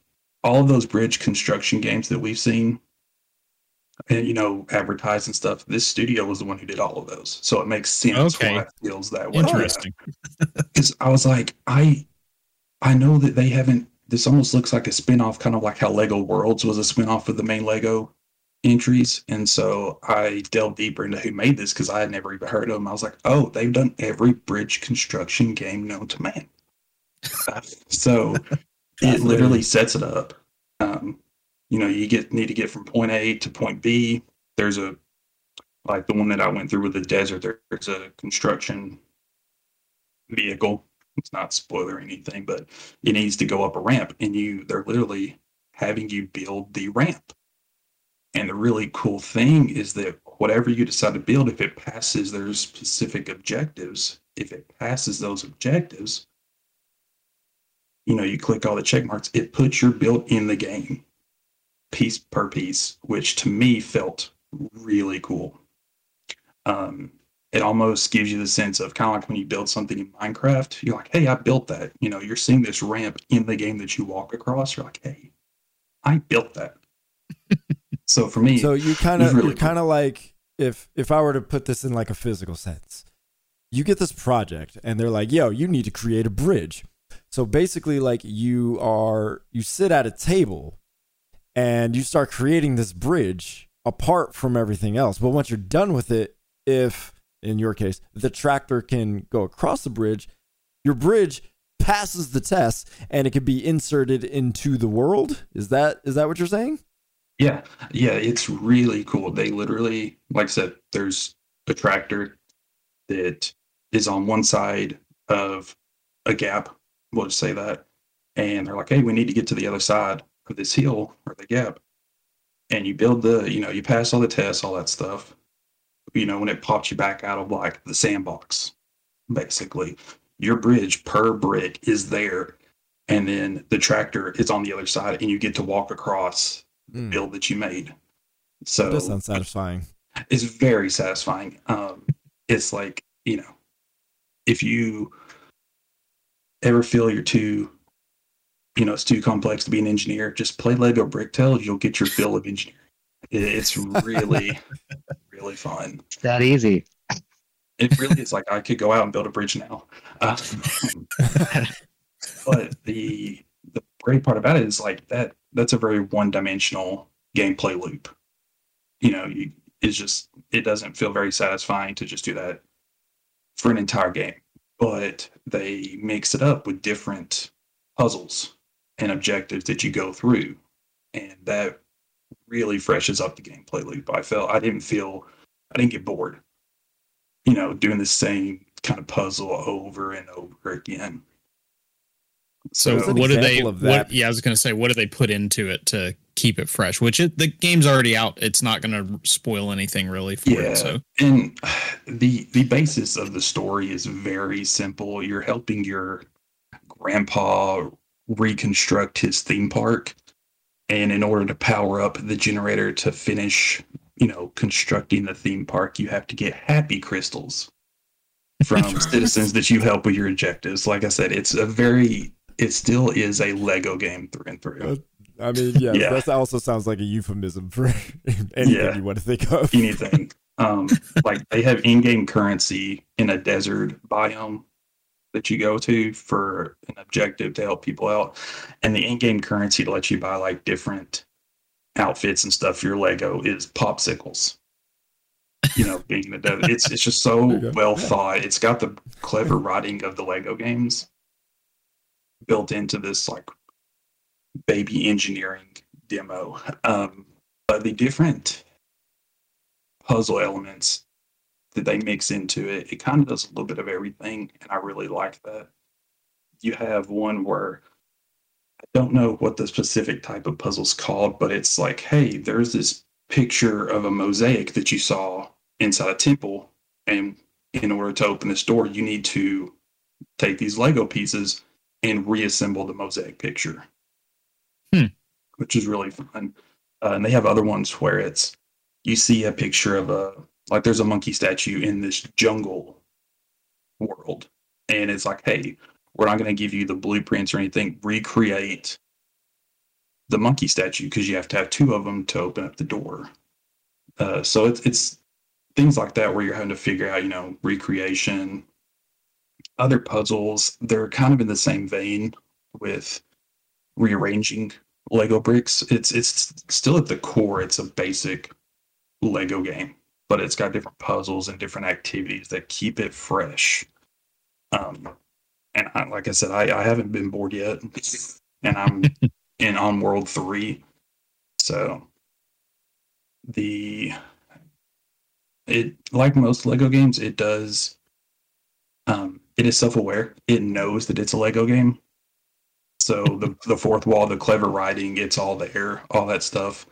all of those bridge construction games that we've seen and you know, advertised and stuff. This studio was the one who did all of those. So it makes sense okay. why it feels that way. Interesting. Oh, because I was like, I I know that they haven't this almost looks like a spin-off, kind of like how Lego Worlds was a spin-off of the main Lego entries. And so I delved deeper into who made this because I had never even heard of them. I was like, oh, they've done every bridge construction game known to man. so it literally sets it up. Um, you know, you get need to get from point A to point B. There's a like the one that I went through with the desert. There's a construction vehicle. It's not spoiler anything, but it needs to go up a ramp, and you they're literally having you build the ramp. And the really cool thing is that whatever you decide to build, if it passes their specific objectives, if it passes those objectives, you know, you click all the check marks, it puts your build in the game piece per piece, which to me felt really cool. Um, it almost gives you the sense of kind of like when you build something in Minecraft, you're like, hey, I built that. You know, you're seeing this ramp in the game that you walk across. You're like, hey, I built that. So for me, so you kind of really you're kind of like if if I were to put this in like a physical sense, you get this project and they're like, "Yo, you need to create a bridge." So basically, like you are you sit at a table and you start creating this bridge apart from everything else. But once you're done with it, if in your case the tractor can go across the bridge, your bridge passes the test and it can be inserted into the world. Is that is that what you're saying? Yeah, yeah, it's really cool. They literally, like I said, there's a tractor that is on one side of a gap. We'll just say that. And they're like, hey, we need to get to the other side of this hill or the gap. And you build the, you know, you pass all the tests, all that stuff. You know, when it pops you back out of like the sandbox, basically, your bridge per brick is there. And then the tractor is on the other side, and you get to walk across mm. build that you made. So that sounds satisfying. It's very satisfying. Um, it's like you know, if you ever feel you're too, you know, it's too complex to be an engineer, just play Lego Bricktales. You'll get your fill of engineering. It's really, really fun. That easy. It really is. Like I could go out and build a bridge now. Uh, but the the great part about it is like that that's a very one dimensional gameplay loop. You know, you, it's just it doesn't feel very satisfying to just do that for an entire game. But they mix it up with different puzzles and objectives that you go through, and that really freshes up the gameplay loop. I felt I didn't feel I didn't get bored. You know, doing the same kind of puzzle over and over again. So, so what do they? What, yeah, I was going to say, what do they put into it to keep it fresh? Which it, the game's already out; it's not going to spoil anything really for yeah, it. So, and the the basis of the story is very simple. You're helping your grandpa reconstruct his theme park, and in order to power up the generator to finish, you know, constructing the theme park, you have to get happy crystals from citizens that you help with your objectives. Like I said, it's a very it still is a Lego game through and through. I mean, yes, yeah, that also sounds like a euphemism for anything yeah, you want to think of. anything. Um, like they have in-game currency in a desert biome that you go to for an objective to help people out, and the in-game currency to let you buy like different outfits and stuff for your Lego is popsicles. You know, being in the it's it's just so well thought. It's got the clever writing of the Lego games built into this like baby engineering demo. Um, but the different puzzle elements that they mix into it, it kind of does a little bit of everything, and I really like that. You have one where I don't know what the specific type of puzzle's called, but it's like, hey, there's this picture of a mosaic that you saw inside a temple, and in order to open this door, you need to take these Lego pieces and reassemble the mosaic picture, hmm. which is really fun. Uh, and they have other ones where it's you see a picture of a like there's a monkey statue in this jungle world, and it's like, hey, we're not going to give you the blueprints or anything. Recreate the monkey statue because you have to have two of them to open up the door. Uh, so it's it's things like that where you're having to figure out, you know, recreation, other puzzles, they're kind of in the same vein with rearranging Lego bricks. It's it's still at the core, it's a basic Lego game, but it's got different puzzles and different activities that keep it fresh. Um, and I, like I said, I, I haven't been bored yet, and I'm in on World Three, so the it like most Lego games, it does um, it is self-aware. It knows that it's a Lego game. So the the fourth wall, the clever writing, it's all there, all that stuff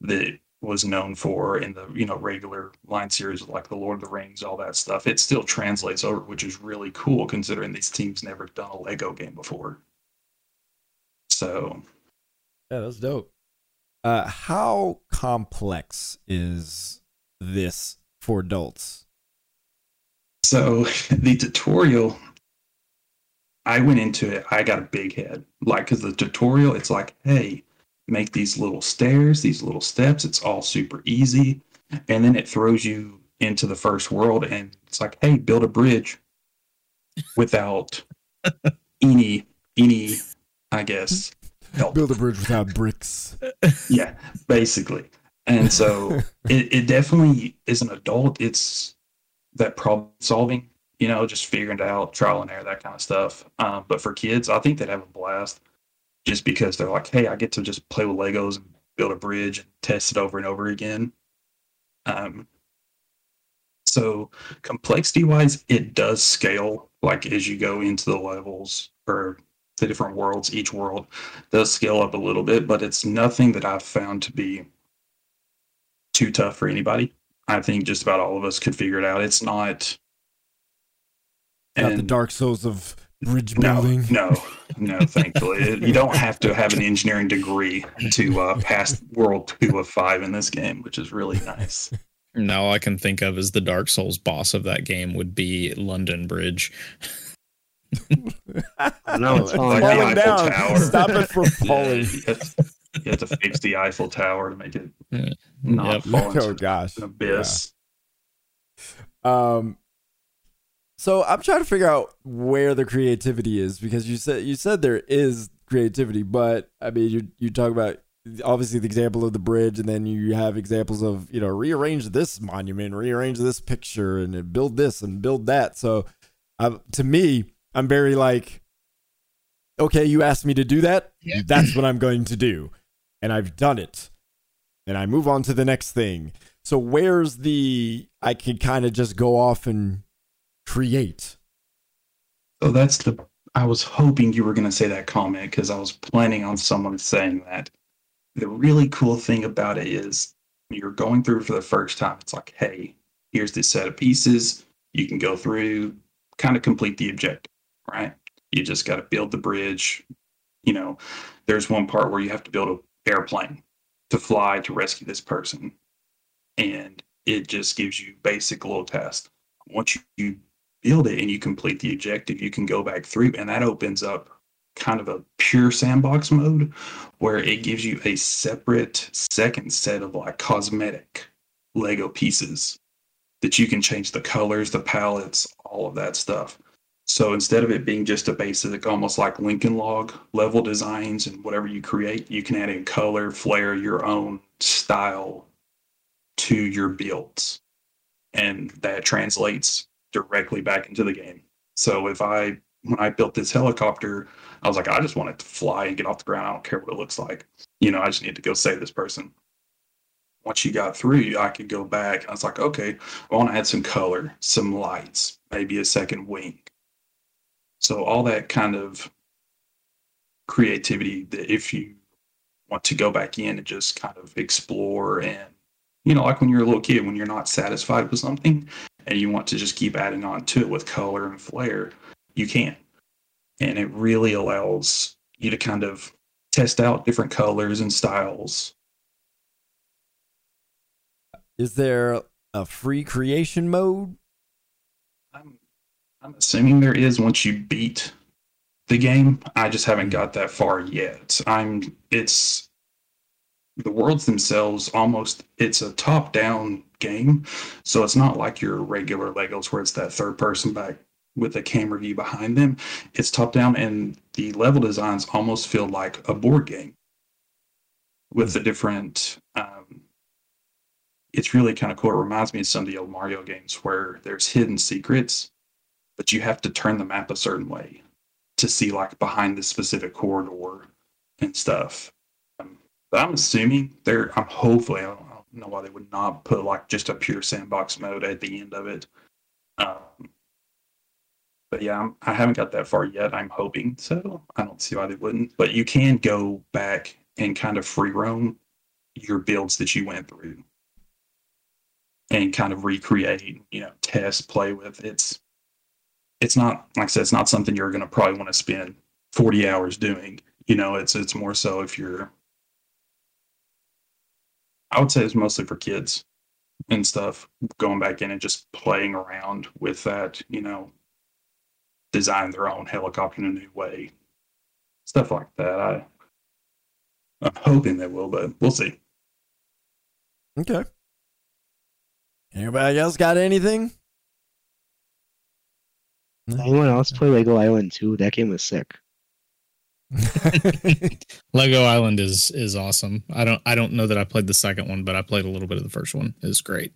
that was known for in the you know regular line series like the Lord of the Rings, all that stuff. It still translates over, which is really cool considering these teams never done a Lego game before. So, yeah, that's dope. Uh, how complex is this for adults? So the tutorial, I went into it, I got a big head. Like, because the tutorial, it's like, hey, make these little stairs, these little steps. It's all super easy. And then it throws you into the first world and it's like, hey, build a bridge without any, any, I guess, help. Build a bridge without bricks. yeah, basically. And so it, it definitely is an adult. It's that problem solving, you know, just figuring it out, trial and error, that kind of stuff. Um, but for kids, I think they'd have a blast just because they're like, hey, I get to just play with Legos and build a bridge and test it over and over again. Um, so complexity wise, it does scale like as you go into the levels or the different worlds, each world does scale up a little bit, but it's nothing that I've found to be too tough for anybody. I think just about all of us could figure it out. It's not. Not the Dark Souls of bridge building. No, no, no. Thankfully, you don't have to have an engineering degree to uh, pass World Two of Five in this game, which is really nice. Now all I can think of as the Dark Souls boss of that game would be London Bridge. no, it's falling, falling down. Tower. Stop it from falling. Yeah, you have to fix the Eiffel Tower to make it not yep. fall into oh, gosh. an abyss. Yeah. Um. So I'm trying to figure out where the creativity is because you said you said there is creativity, but I mean you you talk about obviously the example of the bridge, and then you have examples of you know rearrange this monument, rearrange this picture, and build this and build that. So, uh, to me, I'm very like, okay, you asked me to do that, yeah. that's what I'm going to do and I've done it. And I move on to the next thing. So where's the I can kind of just go off and create. So that's the. I was hoping you were going to say that comment because I was planning on someone saying that. The really cool thing about it is you're going through for the first time. It's like, hey, here's this set of pieces. You can go through, kind of complete the objective, right? You just got to build the bridge. You know, there's one part where you have to build an airplane to fly to rescue this person. And it just gives you basic little tests. Once you build it and you complete the objective, you can go back through, and that opens up kind of a pure sandbox mode where it gives you a separate second set of like cosmetic Lego pieces that you can change the colors, the palettes, all of that stuff. So instead of it being just a basic, almost like Lincoln Log level designs and whatever you create, you can add in color, flair, your own style to your builds. And that translates directly back into the game. So if I, when I built this helicopter, I was like, I just want it to fly and get off the ground. I don't care what it looks like. You know, I just need to go save this person. Once you got through, I could go back. I was like, okay, I want to add some color, some lights, maybe a second wing. So all that kind of creativity that if you want to go back in and just kind of explore and you know like when you're a little kid when you're not satisfied with something and you want to just keep adding on to it with color and flair you can and it really allows you to kind of test out different colors and styles. Is there a free creation mode? I'm assuming there is once you beat the game. I just haven't got that far yet. I'm it's the worlds themselves almost it's a top down game. So it's not like your regular Legos where it's that third person back with a camera view behind them. It's top down, and the level designs almost feel like a board game with the different. Um, it's really kind of cool. It reminds me of some of the old Mario games where there's hidden secrets, but you have to turn the map a certain way to see like behind the specific corridor and stuff. Um, but I'm assuming they're. I'm hopefully. I don't, I don't, know why they would not put like just a pure sandbox mode at the end of it. Um, but yeah, I'm, I have not got that far yet. I'm hoping so. I don't see why they wouldn't. But you can go back and kind of free roam your builds that you went through and kind of recreate, you know, test, play with. It's it's not like I said, it's not something you're gonna probably want to spend 40 hours doing. You know, it's it's more so if you're I would say it's mostly for kids and stuff, going back in and just playing around with that, you know, design their own helicopter in a new way. Stuff like that. I I'm hoping they will, but we'll see. Okay. Anybody else got anything? Anyone else play Lego Island 2? That game was sick. Lego Island is is awesome. I don't I don't know that I played the second one, but I played a little bit of the first one. It was great.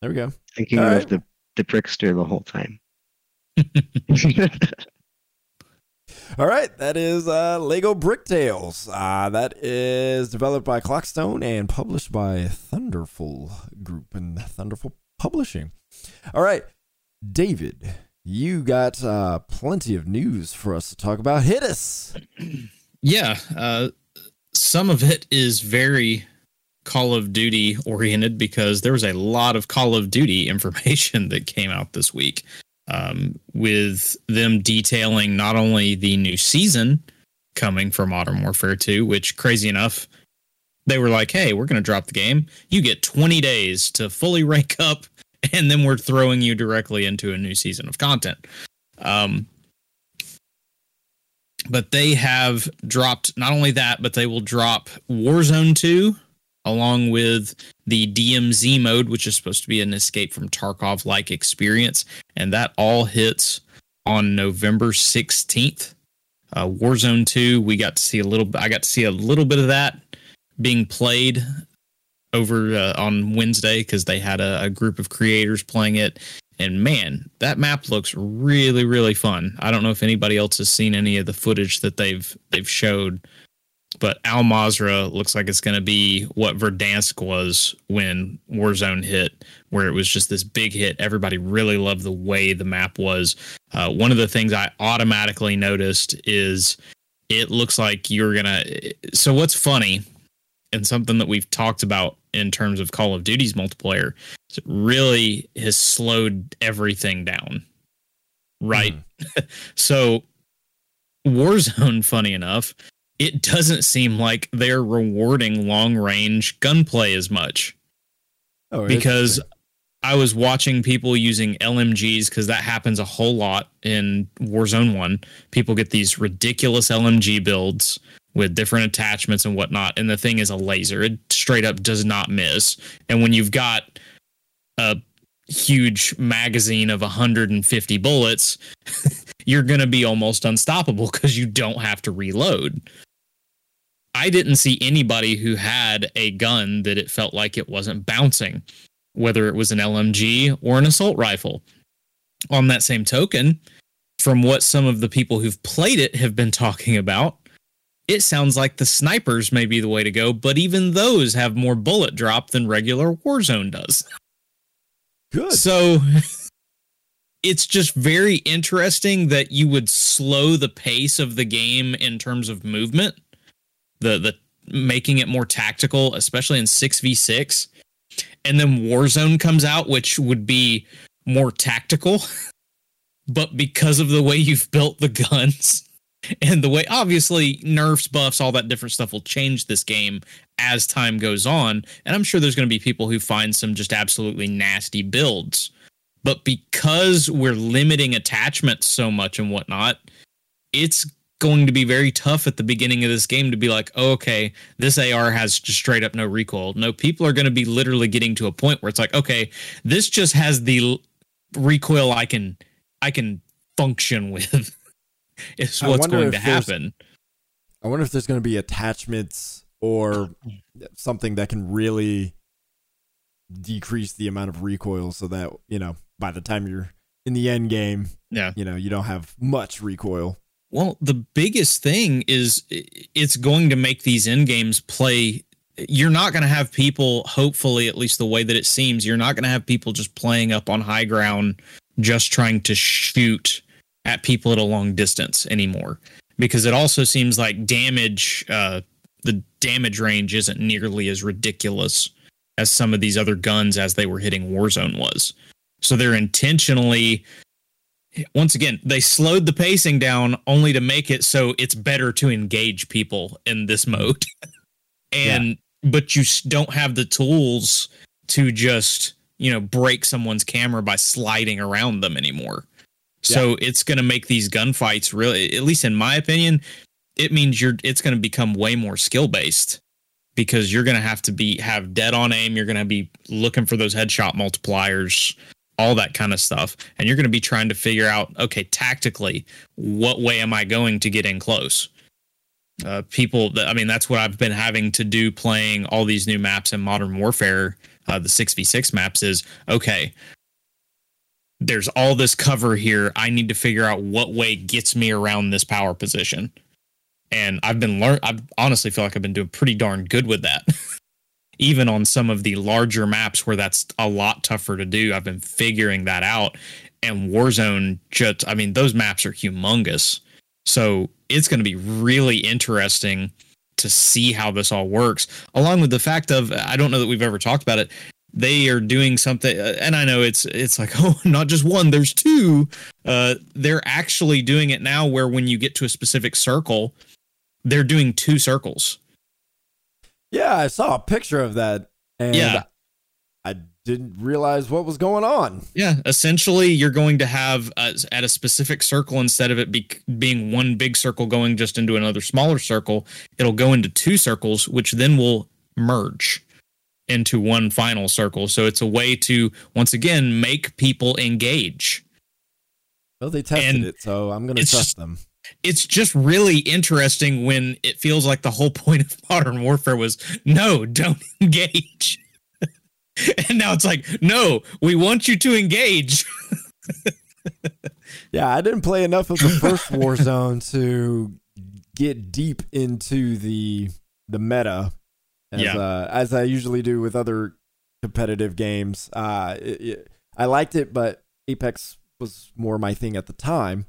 There we go. Thinking All of right. the the Brickster the whole time. All right, that is uh, Lego Bricktales. Uh, that is developed by Clockstone and published by Thunderful Group and Thunderful Publishing. All right, David, you got uh, plenty of news for us to talk about. Hit us. Yeah, uh, some of it is very Call of Duty oriented because there was a lot of Call of Duty information that came out this week um, with them detailing not only the new season coming for Modern Warfare 2, which crazy enough, they were like, hey, we're going to drop the game. You get 20 days to fully rank up, and then we're throwing you directly into a new season of content. Um, but they have dropped not only that, but they will drop Warzone 2 along with the DMZ mode, which is supposed to be an escape from Tarkov like experience. And that all hits on November 16th. Uh, Warzone 2, we got to see a little, I got to see a little bit of that being played over uh, on Wednesday because they had a, a group of creators playing it. And man, that map looks really, really fun. I don't know if anybody else has seen any of the footage that they've they've showed but Al Mazrah looks like it's going to be what Verdansk was when Warzone hit, where it was just this big hit. Everybody really loved the way the map was. Uh, one of the things I automatically noticed is it looks like you're going to. So, what's funny and something that we've talked about in terms of Call of Duty's multiplayer really has slowed everything down. Right. Mm. so, Warzone, funny enough, it doesn't seem like they're rewarding long range gunplay as much. Oh, because I was watching people using LMGs because that happens a whole lot in Warzone 1. People get these ridiculous LMG builds with different attachments and whatnot. And the thing is a laser, it straight up does not miss. And when you've got a huge magazine of 150 bullets, you're going to be almost unstoppable because you don't have to reload. I didn't see anybody who had a gun that it felt like it wasn't bouncing, whether it was an LMG or an assault rifle. On that same token, from what some of the people who've played it have been talking about, it sounds like the snipers may be the way to go, but even those have more bullet drop than regular Warzone does. Good. So it's just very interesting that you would slow the pace of the game in terms of movement the the making it more tactical, especially in six v six, and then Warzone comes out, which would be more tactical, but because of the way you've built the guns and the way obviously nerfs buffs all that different stuff will change this game as time goes on and i'm sure there's going to be people who find some just absolutely nasty builds but because we're limiting attachments so much and whatnot it's going to be very tough at the beginning of this game to be like, oh, okay, this AR has just straight up no recoil. No, people are going to be literally getting to a point where it's like, okay, this just has the recoil I can I can function with. is what's going to happen. I wonder if there's going to be attachments or something that can really decrease the amount of recoil so that, you know, by the time you're in the end game, yeah, you know, you don't have much recoil. Well, the biggest thing is it's going to make these end games play. You're not going to have people, hopefully, at least the way that it seems, you're not going to have people just playing up on high ground, just trying to shoot at people at a long distance anymore. Because it also seems like damage, uh, the damage range isn't nearly as ridiculous as some of these other guns as they were hitting Warzone was. So they're intentionally once again, they slowed the pacing down only to make it so it's better to engage people in this mode. and yeah. but you don't have the tools to just, you know, break someone's camera by sliding around them anymore. So it's going to make these gunfights really at least in my opinion, it means you're it's going to become way more skill based because you're going to have to be have dead on aim, you're going to be looking for those headshot multipliers all that kind of stuff. And you're going to be trying to figure out, okay, tactically, what way am I going to get in close? Uh, people, I mean, that's what I've been having to do playing all these new maps in Modern Warfare, uh, the 6v6 maps is okay, there's all this cover here. I need to figure out what way gets me around this power position. And I've been learn. I honestly feel like I've been doing pretty darn good with that. even on some of the larger maps where that's a lot tougher to do. I've been figuring that out. And Warzone just I mean, those maps are humongous. So it's going to be really interesting to see how this all works, along with the fact of I don't know that we've ever talked about it. They are doing something, uh, and I know it's it's like oh, not just one. There's two. Uh, they're actually doing it now, where when you get to a specific circle, they're doing two circles. Yeah, I saw a picture of that. And yeah. I didn't realize what was going on. Yeah, essentially, you're going to have uh, at a specific circle instead of it be, being one big circle going just into another smaller circle, it'll go into two circles, which then will merge into one final circle. So it's a way to once again make people engage. Well, they tested and it, so I'm going to trust them it's just really interesting when it feels like the whole point of modern warfare was no, don't engage. and now it's like, no, we want you to engage. yeah, I didn't play enough of the first Warzone to get deep into the the meta as yeah. uh, as I usually do with other competitive games. Uh, it, it, I liked it, but Apex was more my thing at the time,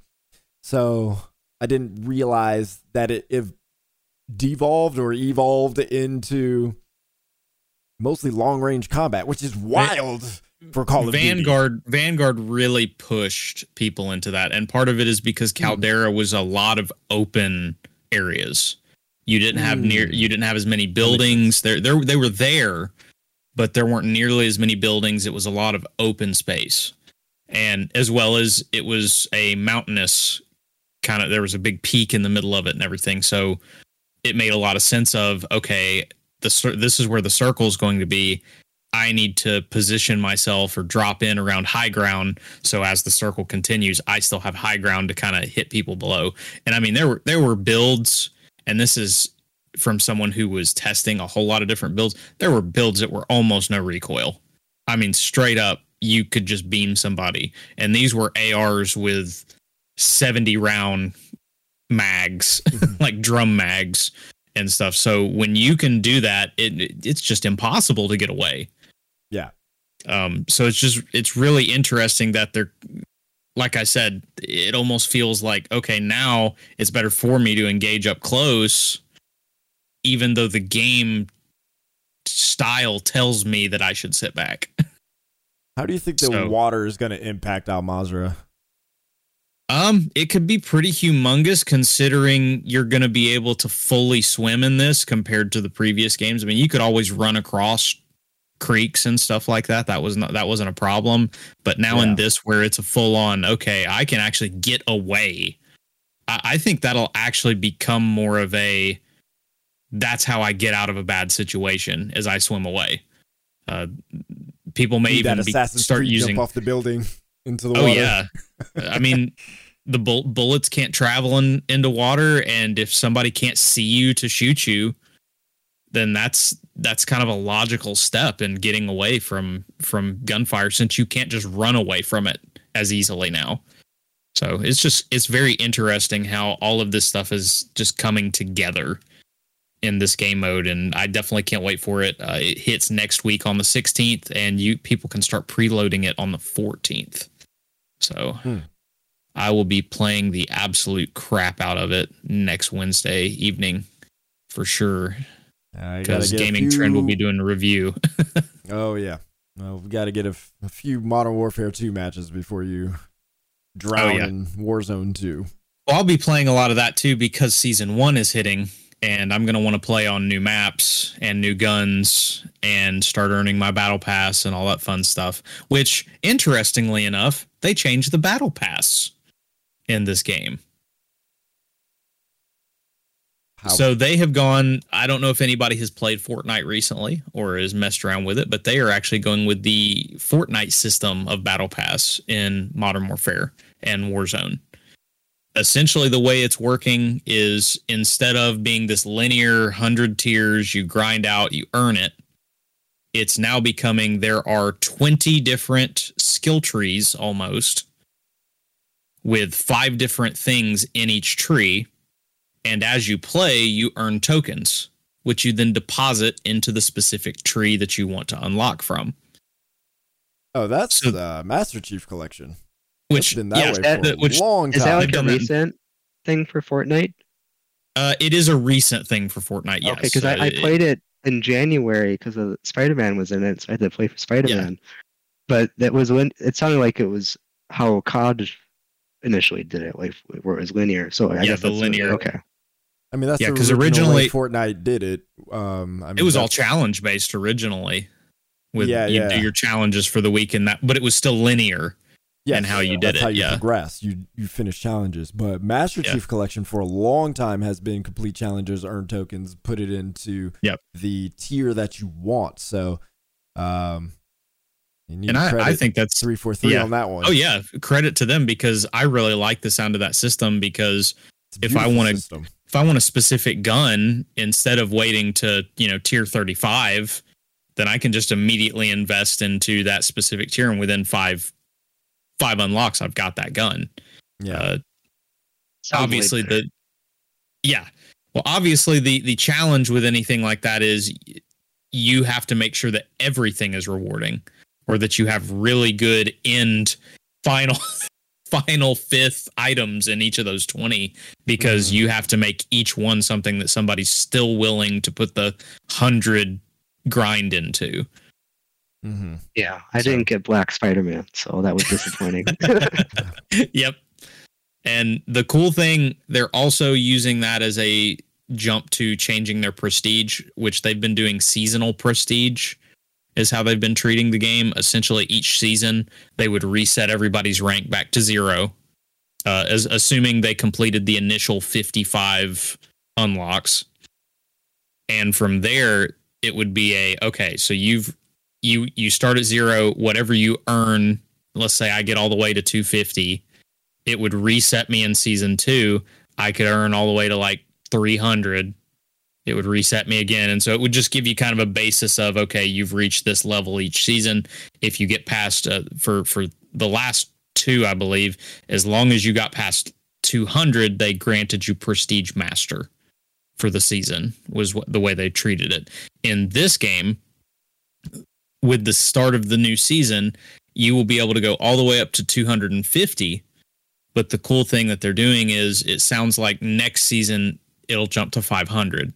so I didn't realize that it, it devolved or evolved into mostly long range combat, which is wild for Call of Vanguard, Duty. Vanguard really pushed people into that, and part of it is because hmm. Caldera was a lot of open areas. You didn't have near, you didn't have as many buildings. There, there, they were there, but there weren't nearly as many buildings. It was a lot of open space, and as well as it was a mountainous kind of. There was a big peak in the middle of it and everything, so it made a lot of sense. Of okay, the this is where the circle is going to be I need to position myself or drop in around high ground. So as the circle continues, I still have high ground to kind of hit people below. And I mean, there were there were builds, and this is from someone who was testing a whole lot of different builds. There were builds that were almost no recoil. I mean, straight up, you could just beam somebody. And these were ARs with 70 round mags, mm-hmm. like drum mags and stuff. So when you can do that, it it's just impossible to get away. Yeah. Um, so it's just it's really interesting that they're like I said, it almost feels like okay, now it's better for me to engage up close, even though the game style tells me that I should sit back. How do you think the so, water is going to impact Al Mazrah? Um, it could be pretty humongous considering you're going to be able to fully swim in this compared to the previous games. I mean, you could always run across creeks and stuff like that. That was not that wasn't a problem. But now yeah. in this, where it's a full on, okay, I can actually get away. I, I think that'll actually become more of a. That's how I get out of a bad situation as I swim away. Uh, people may even be, start using off the building into the oh, water. yeah, I mean. the bull- bullets can't travel in, into water, and if somebody can't see you to shoot you, then that's that's kind of a logical step in getting away from from gunfire since you can't just run away from it as easily now. So it's just it's very interesting how all of this stuff is just coming together in this game mode, and I definitely can't wait for it. Uh, it hits next week on the 16th, and you people can start preloading it on the 14th. So hmm. I will be playing the absolute crap out of it next Wednesday evening for sure. Because uh, Gaming few... Trend will be doing a review. oh yeah, well, we've got to get a, f- a few Modern Warfare 2 matches before you drown oh, yeah. in Warzone 2. Well, I'll be playing a lot of that too because season one is hitting, and I'm gonna want to play on new maps and new guns and start earning my battle pass and all that fun stuff. Which, interestingly enough, they changed the battle pass in this game. How? So they have gone. I don't know if anybody has played Fortnite recently or has messed around with it, but they are actually going with the Fortnite system of Battle Pass in Modern Warfare and Warzone. Essentially, the way it's working is instead of being this linear 100 tiers, you grind out, you earn it, it's now becoming there are 20 different skill trees almost with five different things in each tree and as you play, you earn tokens, which you then deposit into the specific tree that you want to unlock from. Oh, that's so, the Master Chief Collection. Which been that yeah, way that, for which, a long time. Is that like a recent thing for Fortnite? Uh, it is a recent thing for Fortnite. Yes. Okay, because uh, I, I, played it in January because Spider Man was in it, so I had to play for Spider Man. Yeah. But that was when it sounded like it was how COD initially did it, like where it was linear. So I yeah, guess the linear. Okay. I mean, that's yeah, because originally Fortnite did it. Um, I mean, it was all challenge based originally. With yeah, you yeah. do your challenges for the week and that, but it was still linear. Yeah, and how you did it. That's how you yeah. progress. You you finish challenges, but Master yeah. Chief Collection for a long time has been complete challenges, earn tokens, put it into yep. the tier that you want. So, um, and I, I, think that's three four three yeah. on that one. Oh yeah, credit to them because I really like the sound of that system because if I want to if I want a specific gun instead of waiting to, you know, tier 35, then I can just immediately invest into that specific tier and within 5 5 unlocks I've got that gun. Yeah. Uh, obviously the Yeah. Well, obviously the the challenge with anything like that is you have to make sure that everything is rewarding or that you have really good end final final fifth items in each of those 20 because mm. you have to make each one something that somebody's still willing to put the 100 grind into. Mm-hmm. Yeah, I so. didn't get Black Spider Man, so that was disappointing. yep. And the cool thing, they're also using that as a jump to changing their prestige, which they've been doing seasonal prestige, is how they've been treating the game. Essentially, each season they would reset everybody's rank back to zero, uh, as assuming they completed the initial fifty-five unlocks, and from there it would be a okay. So you've you you start at zero. Whatever you earn, let's say I get all the way to two fifty, it would reset me in season two. I could earn all the way to like 300 it would reset me again. And so it would just give you kind of a basis of okay you've reached this level each season. If you get past uh, for for the last two i believe as long as you got past 200 they granted you prestige master for the season was what the way they treated it. In this game with the start of the new season you will be able to go all the way up to 250 but the cool thing that they're doing is it sounds like next season it'll jump to 500.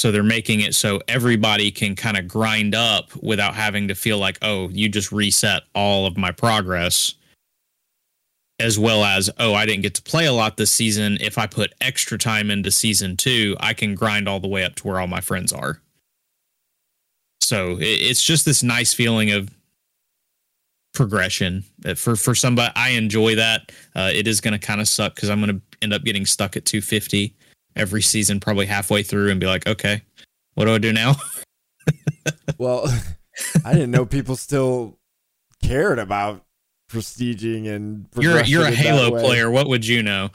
So they're making it so everybody can kind of grind up without having to feel like, oh, you just reset all of my progress. As well as, oh, I didn't get to play a lot this season. If I put extra time into season two, I can grind all the way up to where all my friends are. So it's just this nice feeling of progression for for somebody. I enjoy that. Uh, it is going to kind of suck because I'm going to end up getting stuck at 250 every season, probably halfway through, and be like, okay, what do I do now? well, I didn't know people still cared about prestiging and you're you're a Halo player. What would you know?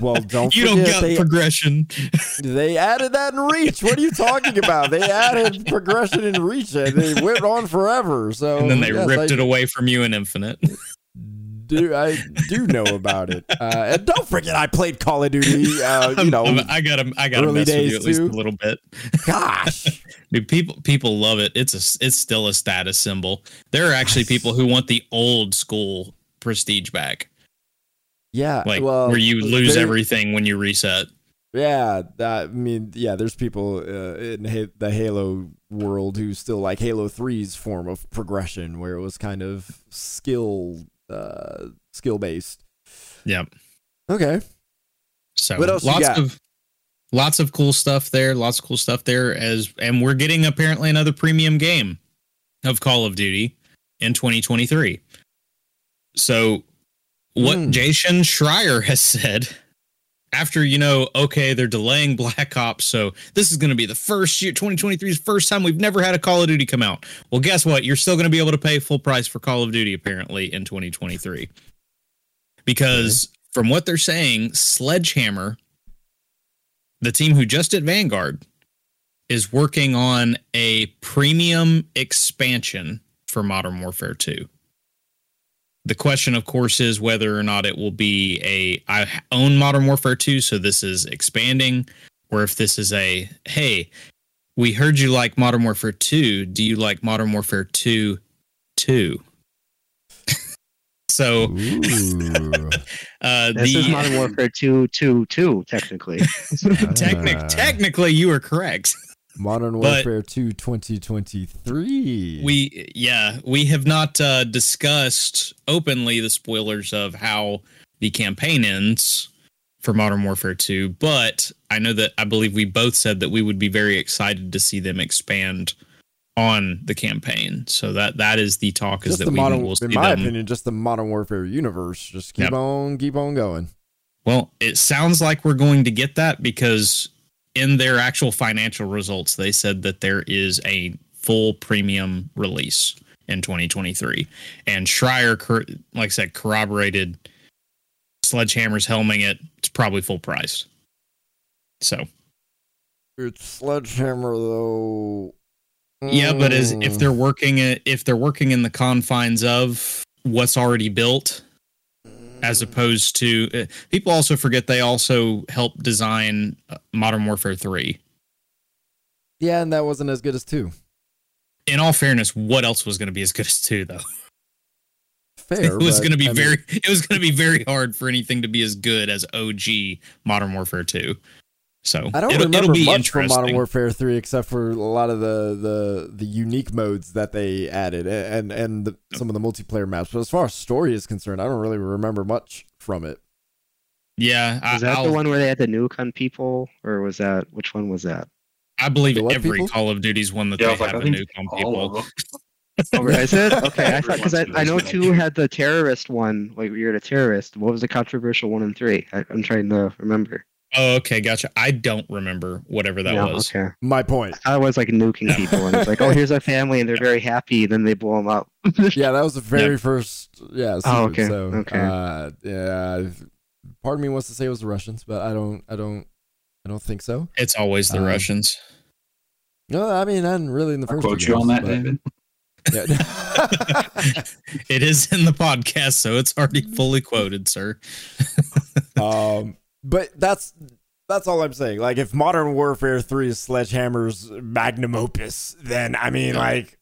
Well, don't you don't get they, progression. They added that in Reach. What are you talking about? They added progression in Reach, and they went on forever. So and then they yes, ripped I, it away from you in Infinite do I do know about it. Uh, and don't forget, I played Call of Duty. Uh, you know, I got to I got to mess with you at least too. a little bit. Gosh, dude, people people love it. It's a it's still a status symbol. There are actually people who want the old school prestige back. Yeah, like well, where you lose everything when you reset. Yeah, that, I mean, yeah. There's people uh, in ha- the Halo world who still like Halo 3's form of progression, where it was kind of skill uh, skill based. Yep. Okay. So what else lots of lots of cool stuff there. Lots of cool stuff there. As and we're getting apparently another premium game of Call of Duty in 2023. So what mm. Jason Schreier has said after you know, okay, they're delaying Black Ops, so this is going to be the first year, 2023's first time we've never had a Call of Duty come out. Well, guess what? You're still going to be able to pay full price for Call of Duty apparently in 2023, because from what they're saying, Sledgehammer, the team who just did Vanguard, is working on a premium expansion for Modern Warfare 2. The question, of course, is whether or not it will be a I own Modern Warfare 2, so this is expanding, or if this is a hey, we heard you like Modern Warfare 2. Do you like Modern Warfare 2 2? so uh, this the, is Modern Warfare 2 2 2, technically. Technic- technically, you are correct. Modern Warfare 2 2023. We yeah, we have not uh, discussed openly the spoilers of how the campaign ends for Modern Warfare 2, but I know that I believe we both said that we would be very excited to see them expand on the campaign. So that that is the talk just is that we modern, will in my them. opinion just the Modern Warfare universe just keep yep. on keep on going. Well, it sounds like we're going to get that because in their actual financial results, they said that there is a full premium release in 2023. And Schreier, like I said, corroborated Sledgehammer's helming it. It's probably full price. So it's Sledgehammer though. Yeah, but as if mm. they're working it, if they're working in the confines of what's already built, as opposed to uh, people also forget they also helped design uh, Modern Warfare 3. Yeah, and that wasn't as good as 2. In all fairness, what else was going to be as good as 2 though? Fair. it was going to be I very mean, it was going to be very hard for anything to be as good as OG Modern Warfare 2. So I don't it'll, remember it'll much from Modern Warfare Three, except for a lot of the the the unique modes that they added and and the, some of the multiplayer maps. But as far as story is concerned, I don't really remember much from it. Yeah, was that I'll, the one where they had the nuke on people, or was that which one was that? I believe every people? Call of Duty's one that yeah, they have like, a nuke on people. oh, is it okay? I thought because I, I know two had the terrorist one. Like you're a terrorist. What was the controversial one and three? I, I'm trying to remember. Oh, okay, gotcha. I don't remember whatever that no, was. Okay. My point. I was like nuking people, and it's like, oh, here's a family, and they're very happy. Then they blow them up. yeah, that was the very yeah. first. Yeah. oh, okay. So, okay. Uh, yeah. Part of me wants to say it was the Russians, but I don't. I don't. I don't think so. It's always the uh, Russians. No, I mean, I'm really in the first. I'll quote you on that, but, David. Yeah. it is in the podcast, so it's already fully quoted, sir. um, but that's that's all I'm saying. Like, if Modern Warfare 3 is Sledgehammer's magnum opus, then I mean, yeah. like,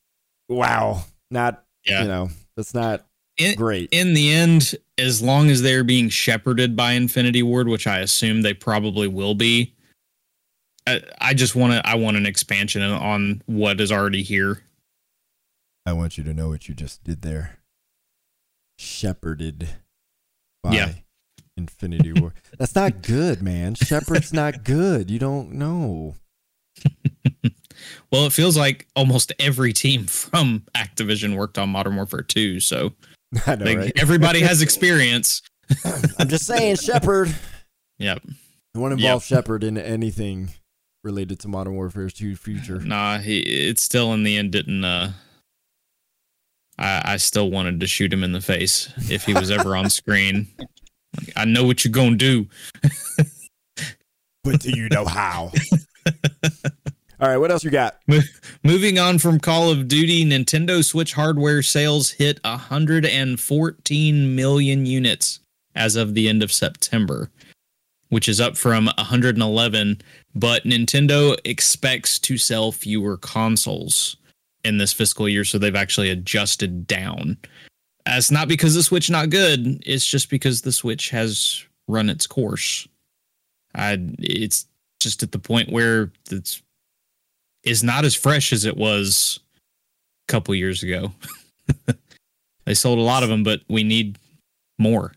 wow, not, yeah. you know, that's not in, great. In the end, as long as they're being shepherded by Infinity Ward, which I assume they probably will be, I, I just want to, I want an expansion on what is already here. I want you to know what you just did there. Shepherded by yeah. Infinity War. That's not good, man. Shepard's not good. You don't know. well, it feels like almost every team from Activision worked on Modern Warfare 2, so know, like, right? everybody has experience. I'm just saying, Shepard. Yep. I want to involve yep. Shepard in anything related to Modern Warfare 2 future. Nah, he it still in the end didn't uh I, I still wanted to shoot him in the face if he was ever on screen. I know what you're gonna do. but do you know how? All right, what else you got? Moving on from Call of Duty, Nintendo Switch hardware sales hit 114 million units as of the end of September, which is up from 111. But Nintendo expects to sell fewer consoles in this fiscal year, so they've actually adjusted down. It's not because the Switch not good. It's just because the Switch has run its course. I, it's just at the point where it's is not as fresh as it was a couple years ago. they sold a lot of them, but we need more.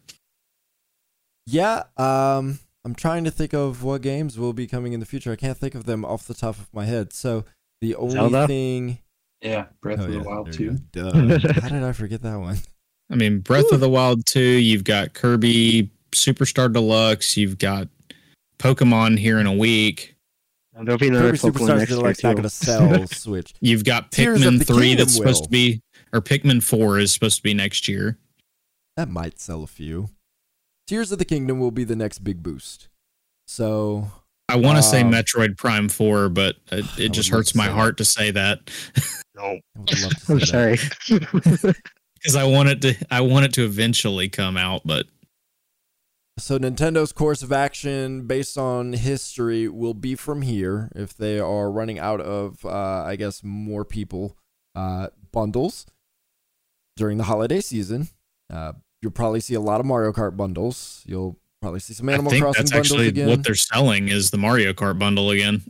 Yeah, um, I'm trying to think of what games will be coming in the future. I can't think of them off the top of my head. So the only Zelda? thing, yeah, Breath oh, of the yeah, Wild too. How did I forget that one? I mean, Breath Ooh. of the Wild 2, you've got Kirby Superstar Deluxe, you've got Pokemon here in a week. There'll be another Kirby Pokemon Superstar Deluxe not going to sell Switch. You've got Pikmin 3 that's will. supposed to be, or Pikmin 4 is supposed to be next year. That might sell a few. Tears of the Kingdom will be the next big boost. So. I want to um, say Metroid Prime 4, but it, it just hurts my heart that. to say that. No. I'm sorry. Because I want it to I want it to eventually come out, but so Nintendo's course of action based on history will be from here if they are running out of uh, I guess more people uh, bundles during the holiday season. Uh, you'll probably see a lot of Mario Kart bundles. You'll probably see some Animal i Crossing that's bundles actually again. What they're selling is the Mario Kart bundle again.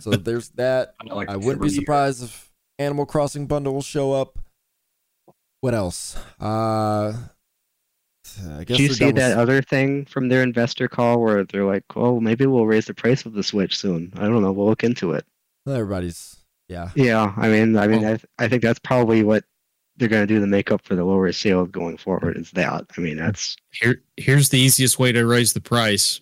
so there's that. I, like I wouldn't be surprised if Animal Crossing bundle will show up. What else? Uh, I guess Do you see that other thing from their investor call where they're like, "Oh, maybe we'll raise the price of the Switch soon." I don't know. We'll look into it. Everybody's yeah. Yeah, I mean, I mean, oh. I, th- I think that's probably what they're going to do to make up for the lower sales going forward. Is that? I mean, that's here. Here's the easiest way to raise the price: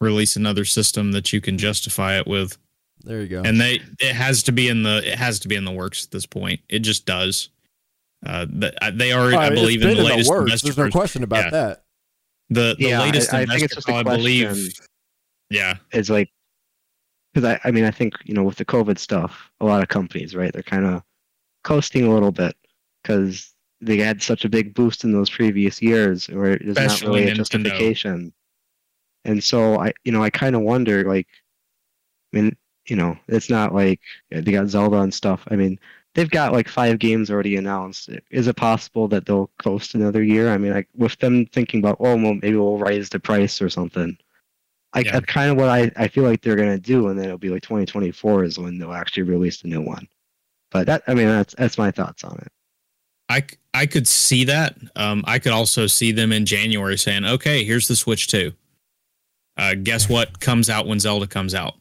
release another system that you can justify it with. There you go. And they it has to be in the it has to be in the works at this point. It just does. Uh, they are, I, I believe, in the latest the works. There's no question about yeah. that. The the yeah, latest I, I think it's just call, I believe. Yeah, it's like because I, I mean, I think you know with the COVID stuff, a lot of companies, right? They're kind of coasting a little bit because they had such a big boost in those previous years, or there's not really a Nintendo. justification. And so I, you know, I kind of wonder, like, I mean, you know, it's not like they got Zelda and stuff. I mean, they've got like five games already announced. Is it possible that they'll coast another year? I mean, like with them thinking about, oh, well, maybe we'll raise the price or something. I, yeah. That's kind of what I, I feel like they're gonna do, and then it'll be like 2024 is when they'll actually release the new one. But that, I mean, that's that's my thoughts on it. I, I could see that. Um, I could also see them in January saying, "Okay, here's the Switch 2. Uh, guess what comes out when Zelda comes out?"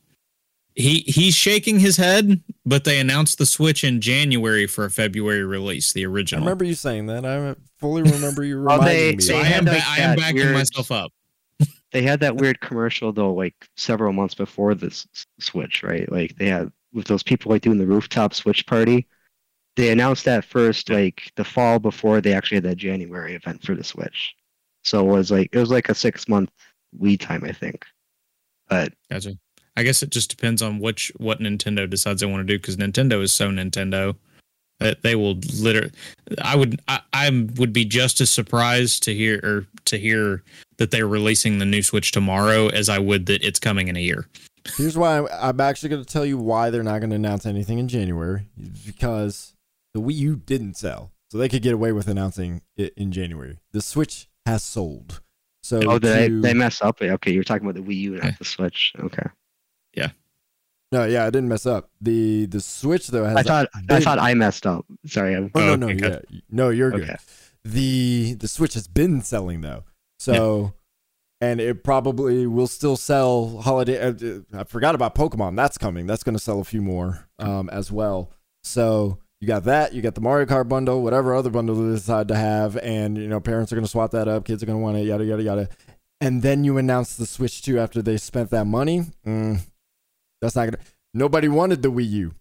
He he's shaking his head, but they announced the Switch in January for a February release, the original. I remember you saying that. I fully remember you reminding well, they, me. So I am, like I am backing weird, myself up. they had that weird commercial though, like several months before this Switch, right? Like they had with those people like doing the rooftop Switch party. They announced that first, like the fall before they actually had that January event for the Switch. So it was like it was like a six month lead time, I think. But gotcha. I guess it just depends on which what Nintendo decides they want to do because Nintendo is so Nintendo that they will literally. I would I, I would be just as surprised to hear or to hear that they're releasing the new Switch tomorrow as I would that it's coming in a year. Here's why I'm, I'm actually going to tell you why they're not going to announce anything in January because the Wii U didn't sell, so they could get away with announcing it in January. The Switch has sold. So oh, did to, they, they mess up? Okay, you're talking about the Wii U, not the Switch. Okay. Yeah. No, yeah, I didn't mess up. The the Switch though has. I thought been, I thought I messed up. Sorry. I'm, oh, no, no, okay, yeah, no, you're good. The the Switch has been selling though, so yeah. and it probably will still sell holiday. Uh, I forgot about Pokemon. That's coming. That's going to sell a few more um, as well. So you got that. You got the Mario Kart bundle, whatever other bundle they decide to have, and you know parents are going to swap that up. Kids are going to want it. Yada yada yada. And then you announce the Switch 2 after they spent that money. Mm, that's not gonna. Nobody wanted the Wii U,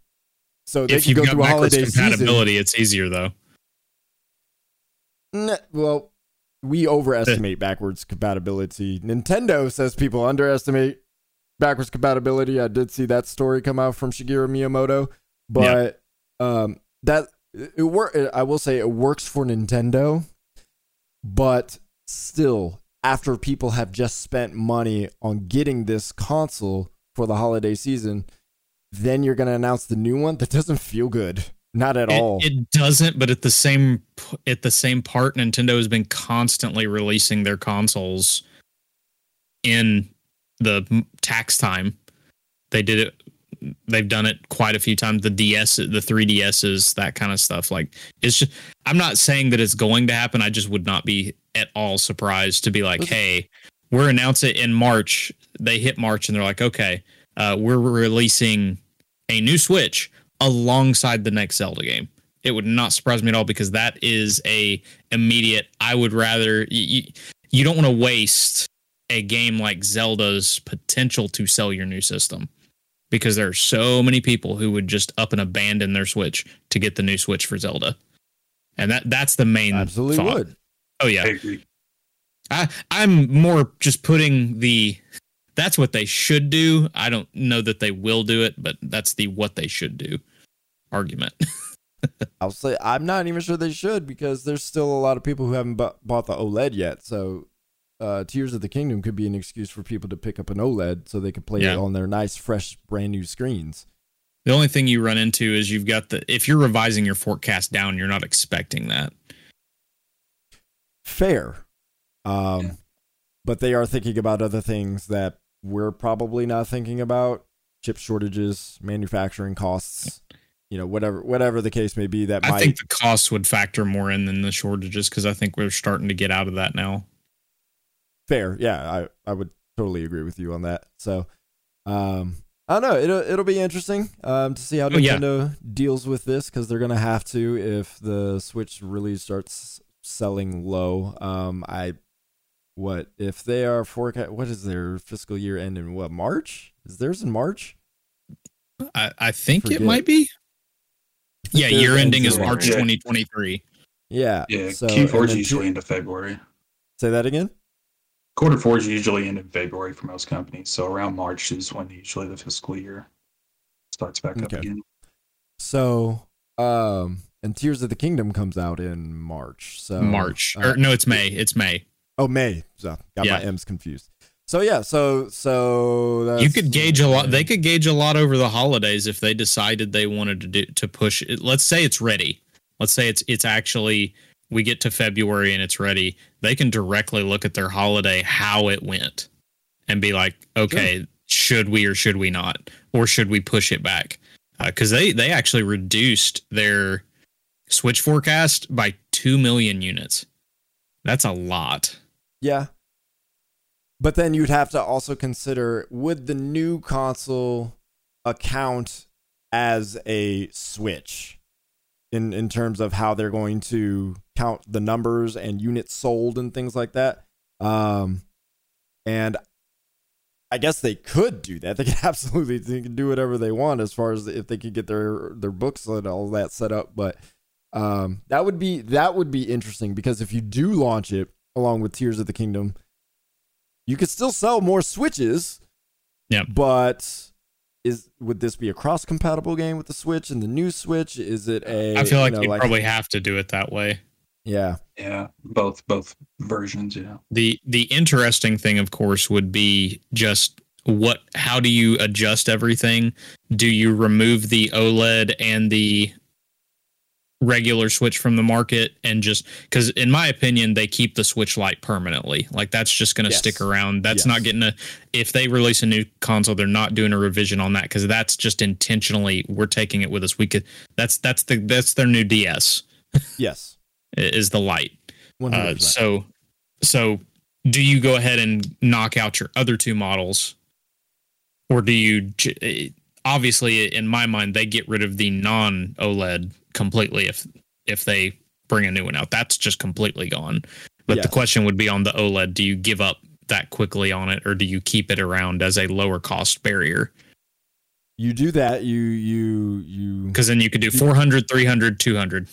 so they if can go through a holiday compatibility. Season. It's easier though. Well, we overestimate backwards compatibility. Nintendo says people underestimate backwards compatibility. I did see that story come out from Shigeru Miyamoto, but yeah. um, that it work. I will say it works for Nintendo, but still, after people have just spent money on getting this console, for the holiday season, then you're going to announce the new one. That doesn't feel good. Not at it, all. It doesn't, but at the same at the same part, Nintendo has been constantly releasing their consoles in the tax time. They did it. They've done it quite a few times. The DS, the 3DSs, that kind of stuff. Like it's just. I'm not saying that it's going to happen. I just would not be at all surprised to be like, hey, we're announcing it in March. They hit March and they're like, okay, uh, we're releasing a new Switch alongside the next Zelda game. It would not surprise me at all because that is a immediate. I would rather you, you don't want to waste a game like Zelda's potential to sell your new system because there are so many people who would just up and abandon their Switch to get the new Switch for Zelda, and that that's the main. Absolutely thought. would. Oh yeah. I I'm more just putting the that's what they should do. I don't know that they will do it, but that's the what they should do argument. I'll say I'm not even sure they should because there's still a lot of people who haven't bu- bought the OLED yet. So uh, Tears of the Kingdom could be an excuse for people to pick up an OLED so they can play yeah. it on their nice, fresh, brand new screens. The only thing you run into is you've got the if you're revising your forecast down, you're not expecting that. Fair. Um, yeah. But they are thinking about other things that we're probably not thinking about: chip shortages, manufacturing costs. You know, whatever whatever the case may be. That I might... think the costs would factor more in than the shortages because I think we're starting to get out of that now. Fair, yeah, I I would totally agree with you on that. So, um, I don't know. It'll it'll be interesting um, to see how Nintendo oh, yeah. deals with this because they're gonna have to if the Switch really starts selling low. Um, I what if they are forecast? What is their fiscal year end in what March? Is theirs in March? I, I think I it might be. Yeah, year ending is March yeah. 2023. Yeah. Yeah. So, Q4 is usually into February. Say that again. Quarter four is usually end in February for most companies. So around March is when usually the fiscal year starts back okay. up again. So, um, and Tears of the Kingdom comes out in March. So March uh, or no, it's May. It's May. Oh, May. So got yeah. my M's confused. So yeah, so so you could gauge a lot. They could gauge a lot over the holidays if they decided they wanted to do to push it. Let's say it's ready. Let's say it's it's actually we get to February and it's ready. They can directly look at their holiday how it went and be like, okay, sure. should we or should we not, or should we push it back? Because uh, they they actually reduced their Switch forecast by two million units. That's a lot. Yeah, but then you'd have to also consider would the new console account as a Switch in in terms of how they're going to count the numbers and units sold and things like that. Um, and I guess they could do that. They could absolutely they can do whatever they want as far as if they could get their their books and all that set up. But um, that would be that would be interesting because if you do launch it along with Tears of the Kingdom, you could still sell more Switches. Yeah. But is would this be a cross compatible game with the Switch and the new Switch? Is it a I feel like you, know, like, probably have to do it that way. Yeah. Yeah, both both versions, yeah. The the interesting thing of course would be just what how do you adjust everything? Do you remove the OLED and the regular switch from the market and just because in my opinion they keep the switch light permanently. Like that's just going to yes. stick around. That's yes. not getting a if they release a new console they're not doing a revision on that because that's just intentionally we're taking it with us. We could that's that's the that's their new ds yes. Is the light. Uh, so so do you go ahead and knock out your other two models? Or do you obviously in my mind they get rid of the non oled completely if if they bring a new one out. That's just completely gone. But yes. the question would be on the OLED: Do you give up that quickly on it, or do you keep it around as a lower cost barrier? You do that. You you you because then you could do 400, 300, 200.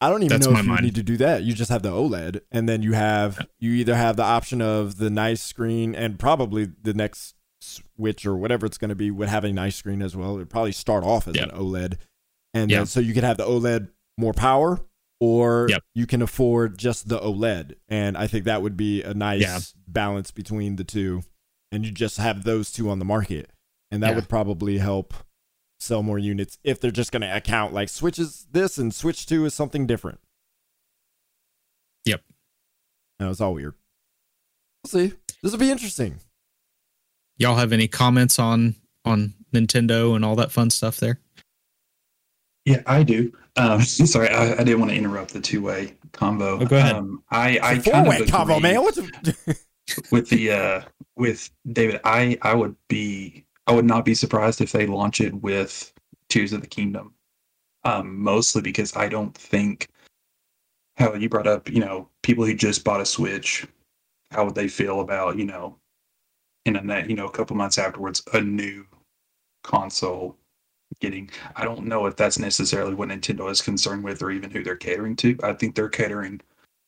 I don't even That's know if you mind. need to do that. You just have the OLED, and then you have you either have the option of the nice screen, and probably the next Switch or whatever it's going to be would have a nice screen as well. It'd probably start off as yep. an OLED, and then, so you could have the OLED more power, or yep. you can afford just the OLED. And I think that would be a nice yeah. balance between the two. And you just have those two on the market. And that yeah. would probably help sell more units if they're just going to account like switches this and switch two is something different. Yep. That was all weird. We'll see. This will be interesting. Y'all have any comments on on Nintendo and all that fun stuff there? Yeah, I do. Um, sorry, I, I, didn't want to interrupt the two-way combo. Oh, go ahead. Um, I, I four-way convo, man. What's with the uh, with David? I I would be I would not be surprised if they launch it with Tears of the Kingdom. Um, mostly because I don't think how you brought up, you know, people who just bought a Switch, how would they feel about, you know, in a net, you know, a couple months afterwards, a new console getting. I don't know if that's necessarily what Nintendo is concerned with, or even who they're catering to. I think they're catering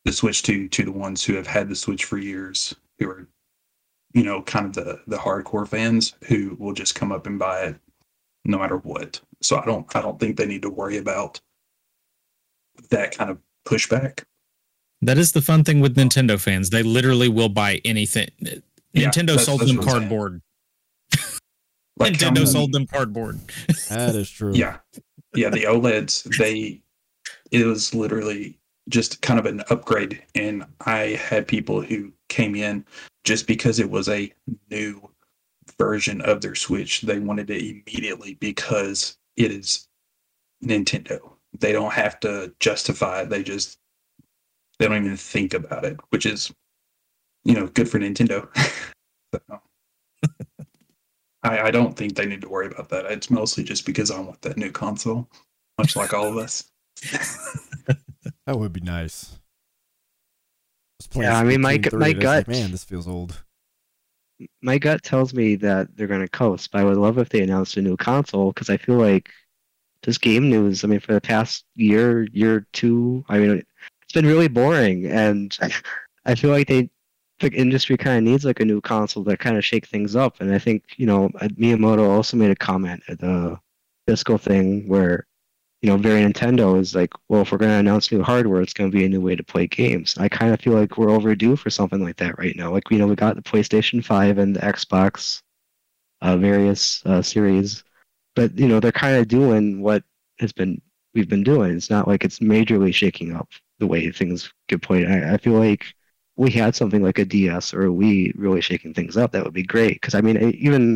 the Switch to to the ones who have had the Switch for years, who are, you know, kind of the the hardcore fans who will just come up and buy it no matter what. So I don't I don't think they need to worry about that kind of pushback. That is the fun thing with Nintendo fans. They literally will buy anything. Yeah, Nintendo sold them cardboard like Nintendo sold them cardboard. that is true. Yeah, yeah. The OLEDs, they it was literally just kind of an upgrade, and I had people who came in just because it was a new version of their Switch. They wanted it immediately because it is Nintendo. They don't have to justify it. They just they don't even think about it, which is you know good for Nintendo. so. I, I don't think they need to worry about that. It's mostly just because I want that new console, much like all of us. that would be nice. Yeah, I mean, my my gut. Like, Man, this feels old. My gut tells me that they're going to coast, but I would love if they announced a new console because I feel like this game news. I mean, for the past year, year two, I mean, it's been really boring, and I feel like they the industry kind of needs like a new console to kind of shake things up. And I think you know Miyamoto also made a comment at the fiscal thing where you know, very Nintendo is like, well, if we're going to announce new hardware, it's going to be a new way to play games. I kind of feel like we're overdue for something like that right now. Like, you know, we got the PlayStation 5 and the Xbox uh, various uh, series, but, you know, they're kind of doing what has been we've been doing. It's not like it's majorly shaking up the way things get played. I, I feel like we had something like a DS or a Wii really shaking things up. That would be great. Because, I mean, even,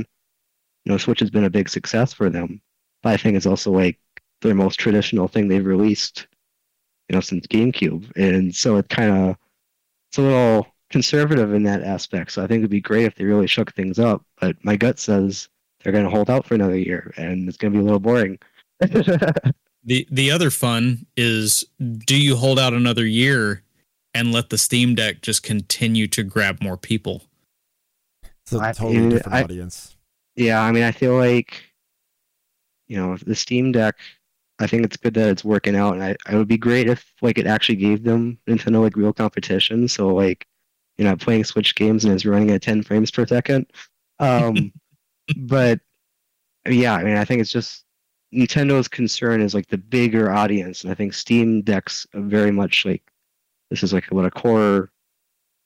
you know, Switch has been a big success for them. But I think it's also like their most traditional thing they've released, you know, since GameCube. And so it kind of it's a little conservative in that aspect. So I think it'd be great if they really shook things up. But my gut says they're going to hold out for another year, and it's going to be a little boring. the The other fun is, do you hold out another year and let the Steam Deck just continue to grab more people? It's a totally I, different I, audience. Yeah, I mean, I feel like you know the Steam Deck I think it's good that it's working out, and I, it would be great if like it actually gave them Nintendo like real competition. So like, you know, playing Switch games and it's running at 10 frames per second. Um, but yeah, I mean, I think it's just Nintendo's concern is like the bigger audience, and I think Steam Decks very much like this is like what a core,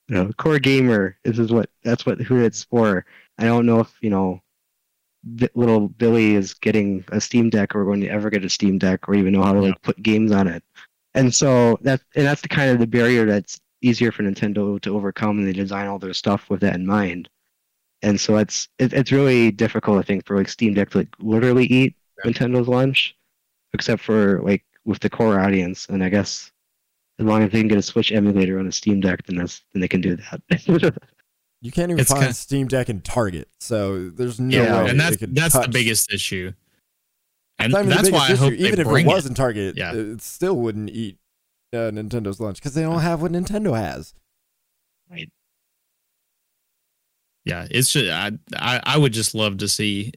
you know, core gamer. This is what that's what who it's for. I don't know if you know little Billy is getting a Steam Deck or going to ever get a Steam Deck or even know how to like put games on it. And so that and that's the kind of the barrier that's easier for Nintendo to overcome and they design all their stuff with that in mind. And so it's it, it's really difficult I think for like Steam Deck to like literally eat. Nintendo's lunch, except for like with the core audience. And I guess as long as they can get a Switch emulator on a Steam Deck, then that's then they can do that. You can't even it's find kind of, Steam Deck in Target, so there's no yeah, way. And that's that's touch. the biggest issue. And that's why I hope even if it was in Target, yeah. it still wouldn't eat uh, Nintendo's lunch because they don't have what Nintendo has. Right. Yeah, it's just I, I I would just love to see,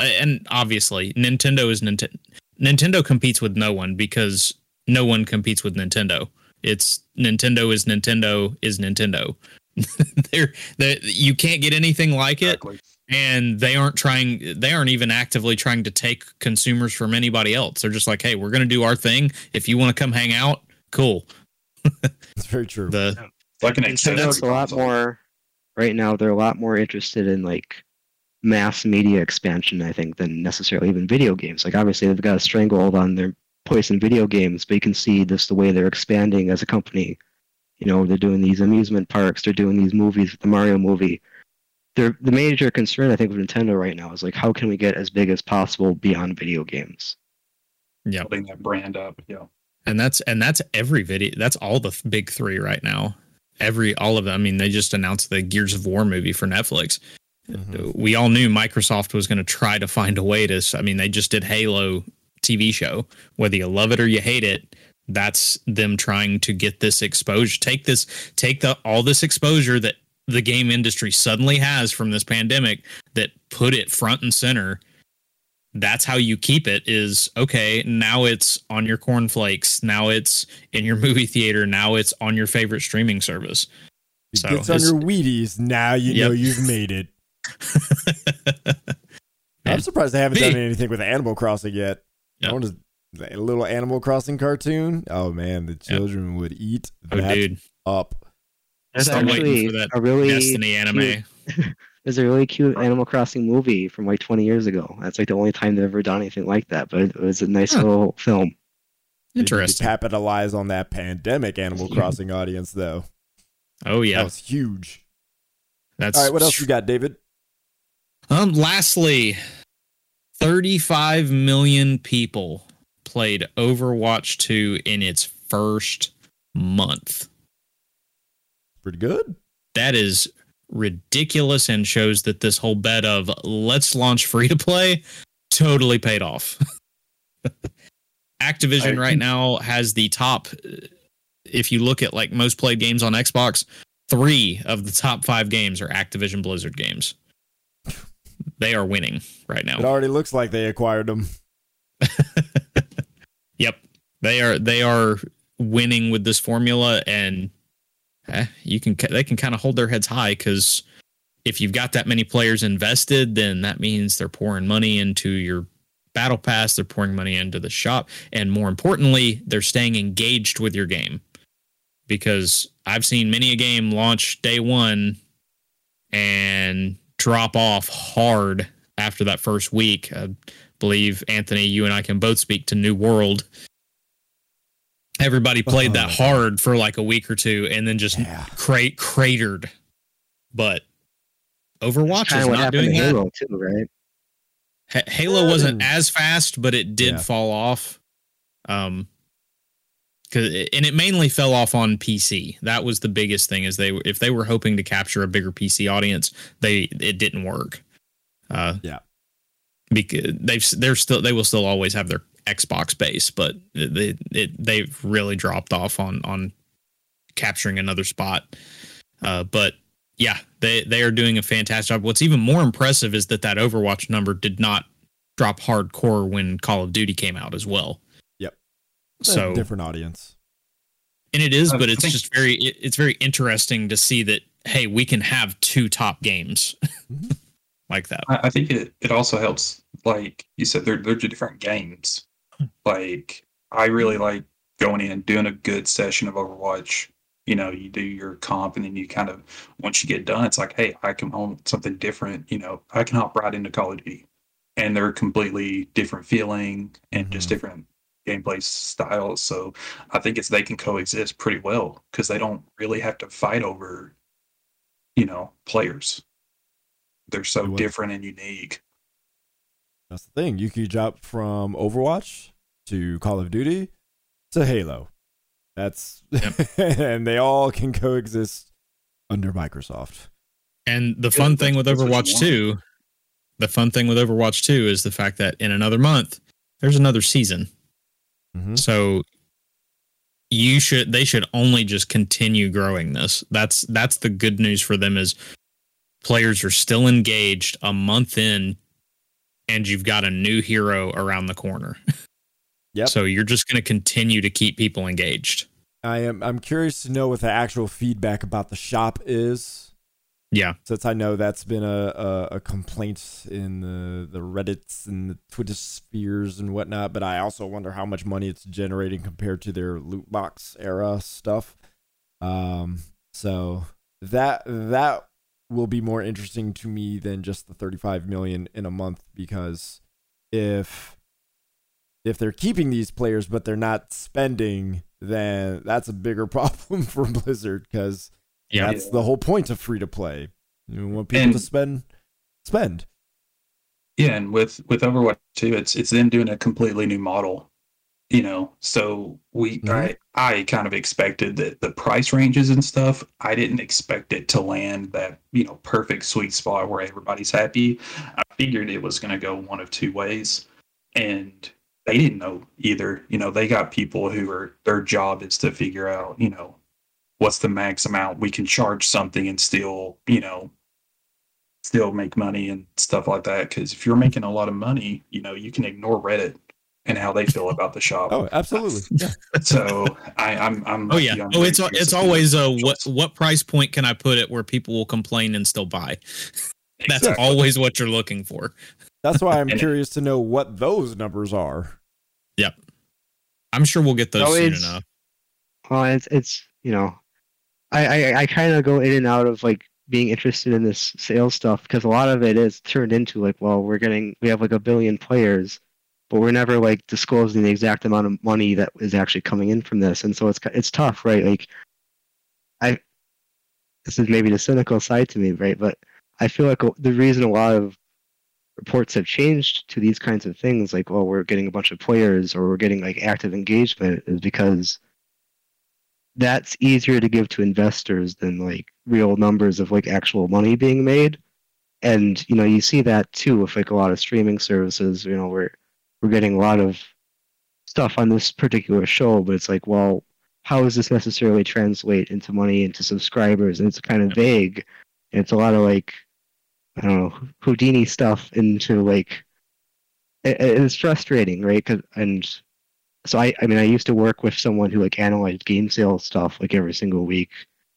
and obviously Nintendo is Nintendo. Nintendo competes with no one because no one competes with Nintendo. It's Nintendo is Nintendo is Nintendo. they're they, you can't get anything like exactly. it and they aren't trying they aren't even actively trying to take consumers from anybody else they're just like hey we're going to do our thing if you want to come hang out cool that's very true the like an Nintendo's a lot more right now they're a lot more interested in like mass media expansion i think than necessarily even video games like obviously they've got a stranglehold on their place in video games but you can see this the way they're expanding as a company you know, they're doing these amusement parks, they're doing these movies, the Mario movie. They're, the major concern, I think, with Nintendo right now is like, how can we get as big as possible beyond video games? Yeah, building that brand up. Yeah, and that's and that's every video. That's all the big three right now. Every all of them. I mean, they just announced the Gears of War movie for Netflix. Mm-hmm. We all knew Microsoft was going to try to find a way to. I mean, they just did Halo TV show. Whether you love it or you hate it, that's them trying to get this exposure take this take the all this exposure that the game industry suddenly has from this pandemic that put it front and center that's how you keep it is okay now it's on your cornflakes now it's in your movie theater now it's on your favorite streaming service it so gets on your wheaties now you yep. know you've made it i'm surprised they haven't done anything with animal crossing yet yep. i want to a little Animal Crossing cartoon. Oh man, the children yep. would eat oh, that oh, up. There's actually a really Destiny anime. there's a really cute Animal Crossing movie from like 20 years ago. That's like the only time they've ever done anything like that. But it was a nice huh. little film. Interesting. Capitalize on that pandemic Animal Crossing audience, though. Oh yeah, that was huge. That's all right. What else you got, David? Um. Lastly, 35 million people played Overwatch 2 in its first month. Pretty good. That is ridiculous and shows that this whole bet of let's launch free to play totally paid off. Activision right now has the top if you look at like most played games on Xbox, 3 of the top 5 games are Activision Blizzard games. They are winning right now. It already looks like they acquired them. Yep, they are they are winning with this formula, and eh, you can they can kind of hold their heads high because if you've got that many players invested, then that means they're pouring money into your battle pass, they're pouring money into the shop, and more importantly, they're staying engaged with your game. Because I've seen many a game launch day one and drop off hard after that first week. I believe Anthony, you and I can both speak to New World. Everybody played that uh-huh. hard for like a week or two and then just yeah. cra- cratered. But Overwatch is not doing that. Halo too, right? H- Halo wasn't as fast, but it did yeah. fall off. Um, cause and it mainly fell off on PC. That was the biggest thing. Is they if they were hoping to capture a bigger PC audience, they it didn't work. Uh, yeah, because they've they're still they will still always have their Xbox base, but they it, they've really dropped off on on capturing another spot. Uh, but yeah, they they are doing a fantastic job. What's even more impressive is that that Overwatch number did not drop hardcore when Call of Duty came out as well. Yep. So different audience. And it is, but it's just very it, it's very interesting to see that hey, we can have two top games mm-hmm. like that. I, I think it it also helps. Like you said, they're they're two different games. Like I really like going in doing a good session of Overwatch you know you do your comp and then you kind of once you get done it's like hey i can own something different you know i can hop right into call of duty and they're completely different feeling and mm-hmm. just different gameplay styles so i think it's they can coexist pretty well because they don't really have to fight over you know players they're so different and unique that's the thing you could jump from overwatch to call of duty to halo that's yep. and they all can coexist under Microsoft. And the fun thing with Overwatch 2, the fun thing with Overwatch 2 is the fact that in another month there's another season. Mm-hmm. So you should they should only just continue growing this. That's that's the good news for them is players are still engaged a month in and you've got a new hero around the corner. Yep. So you're just going to continue to keep people engaged. I am. I'm curious to know what the actual feedback about the shop is. Yeah, since I know that's been a, a, a complaint in the the Reddit's and the Twitter spheres and whatnot. But I also wonder how much money it's generating compared to their loot box era stuff. Um, so that that will be more interesting to me than just the 35 million in a month because if if they're keeping these players but they're not spending, then that's a bigger problem for Blizzard because yeah. that's the whole point of free to play. You want people and, to spend, spend. Yeah, and with with Overwatch 2, it's it's them doing a completely new model. You know, so we mm-hmm. I I kind of expected that the price ranges and stuff. I didn't expect it to land that you know perfect sweet spot where everybody's happy. I figured it was going to go one of two ways, and they didn't know either. You know, they got people who are their job is to figure out, you know, what's the max amount we can charge something and still, you know, still make money and stuff like that. Because if you're making a lot of money, you know, you can ignore Reddit and how they feel about the shop. Oh, absolutely. Yeah. so I, I'm, I'm. Oh yeah. oh, it's it's always uh, a what what price point can I put it where people will complain and still buy. That's exactly. always what you're looking for. That's why I'm curious to know what those numbers are. Yep. I'm sure we'll get those no, soon enough. Well, it's it's you know, I I, I kind of go in and out of like being interested in this sales stuff because a lot of it is turned into like, well, we're getting we have like a billion players, but we're never like disclosing the exact amount of money that is actually coming in from this, and so it's it's tough, right? Like, I this is maybe the cynical side to me, right? But I feel like the reason a lot of reports have changed to these kinds of things, like, oh, we're getting a bunch of players or we're getting like active engagement, is because that's easier to give to investors than like real numbers of like actual money being made. And you know, you see that too with like a lot of streaming services. You know, we're we're getting a lot of stuff on this particular show, but it's like, well, how does this necessarily translate into money into subscribers? And it's kind of vague. And it's a lot of like I don't know Houdini stuff into like it, it's frustrating, right? Cause, and so I I mean I used to work with someone who like analyzed game sales stuff like every single week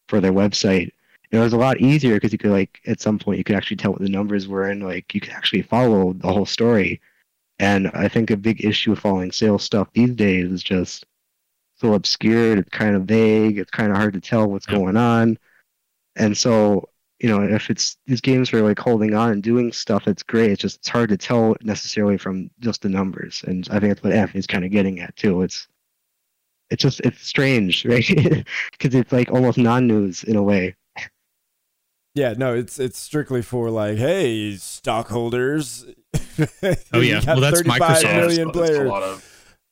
for their website. And it was a lot easier because you could like at some point you could actually tell what the numbers were and like you could actually follow the whole story. And I think a big issue with following sales stuff these days is just so obscured. It's kind of vague. It's kind of hard to tell what's going on. And so, you know, if it's these games are like holding on and doing stuff, it's great. It's just it's hard to tell necessarily from just the numbers. And I think that's what F is kind of getting at too. It's it's just it's strange, right? Because it's like almost non-news in a way. Yeah, no, it's it's strictly for like, hey, stockholders. oh yeah, well that's Microsoft. Million players.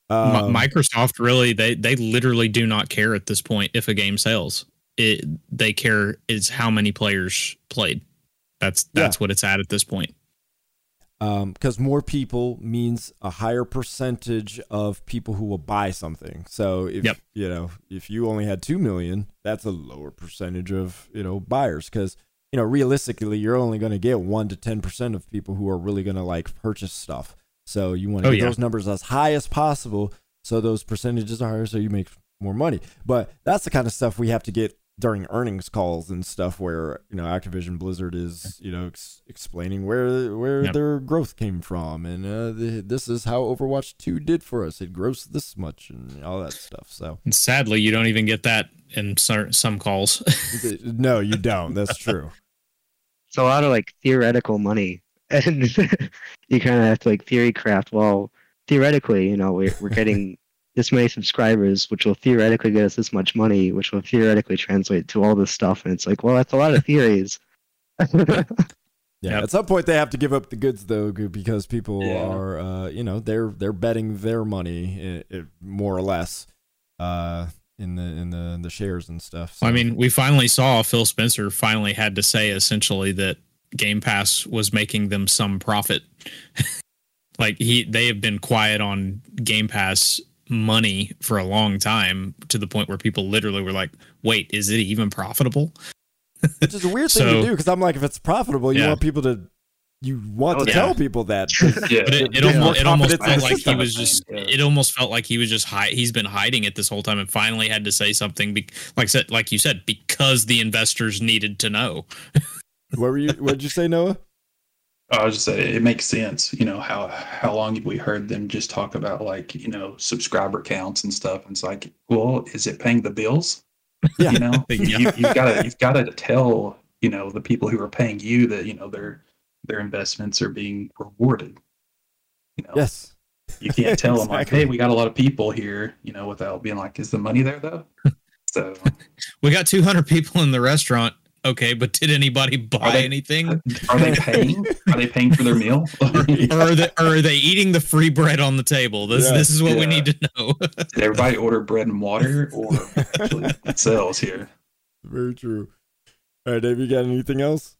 Um, Microsoft really they they literally do not care at this point if a game sells. It they care is how many players played. That's that's yeah. what it's at at this point because um, more people means a higher percentage of people who will buy something. So if yep. you know if you only had two million, that's a lower percentage of you know buyers because you know realistically you're only going to get one to ten percent of people who are really going to like purchase stuff. So you want to oh, get yeah. those numbers as high as possible, so those percentages are higher, so you make more money. But that's the kind of stuff we have to get during earnings calls and stuff where you know Activision Blizzard is you know ex- explaining where where yep. their growth came from and uh, the, this is how Overwatch 2 did for us. It grossed this much and all that stuff so. And sadly you don't even get that in some calls. No you don't. That's true. It's a lot of like theoretical money. And you kind of have to like theory craft. Well theoretically you know we're, we're getting this many subscribers, which will theoretically get us this much money, which will theoretically translate to all this stuff. And it's like, well, that's a lot of theories. yeah, yep. at some point they have to give up the goods though, because people yeah. are, uh, you know, they're they're betting their money, it, it, more or less, uh, in the in the the shares and stuff. So. I mean, we finally saw Phil Spencer finally had to say essentially that Game Pass was making them some profit. like he, they have been quiet on Game Pass money for a long time to the point where people literally were like, "Wait, is it even profitable?" Which is a weird thing to do because I'm like, if it's profitable, you yeah. want people to you want oh, to yeah. tell people that. yeah. But it, it, almost, it almost felt like he was just. It almost felt like he was just hide. He's been hiding it this whole time, and finally had to say something. Be, like said, like you said, because the investors needed to know. what were you? What did you say, Noah? I was just say it makes sense, you know, how how long have we heard them just talk about like, you know, subscriber counts and stuff. And it's like, well, is it paying the bills? Yeah. You know, yeah. you, have gotta you've gotta tell, you know, the people who are paying you that, you know, their their investments are being rewarded. You know, yes. You can't tell exactly. them like, hey, we got a lot of people here, you know, without being like, is the money there though? So we got 200 people in the restaurant Okay, but did anybody buy they, anything? Are they paying? are they paying for their meal? or, are they, or are they eating the free bread on the table? This yeah, this is what yeah. we need to know. did everybody order bread and water, or actually sales here? Very true. All right, Dave, you got anything else?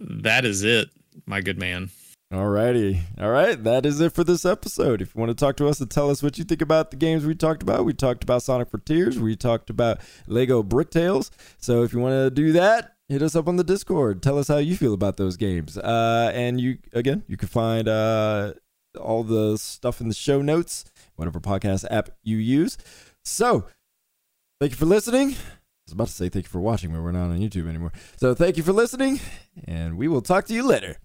That is it, my good man. Alrighty. All right. That is it for this episode. If you want to talk to us and tell us what you think about the games we talked about, we talked about Sonic Frontiers. We talked about Lego Bricktales. So if you want to do that, hit us up on the Discord. Tell us how you feel about those games. Uh, and you, again, you can find uh, all the stuff in the show notes, whatever podcast app you use. So thank you for listening. I was about to say thank you for watching, but we're not on YouTube anymore. So thank you for listening, and we will talk to you later.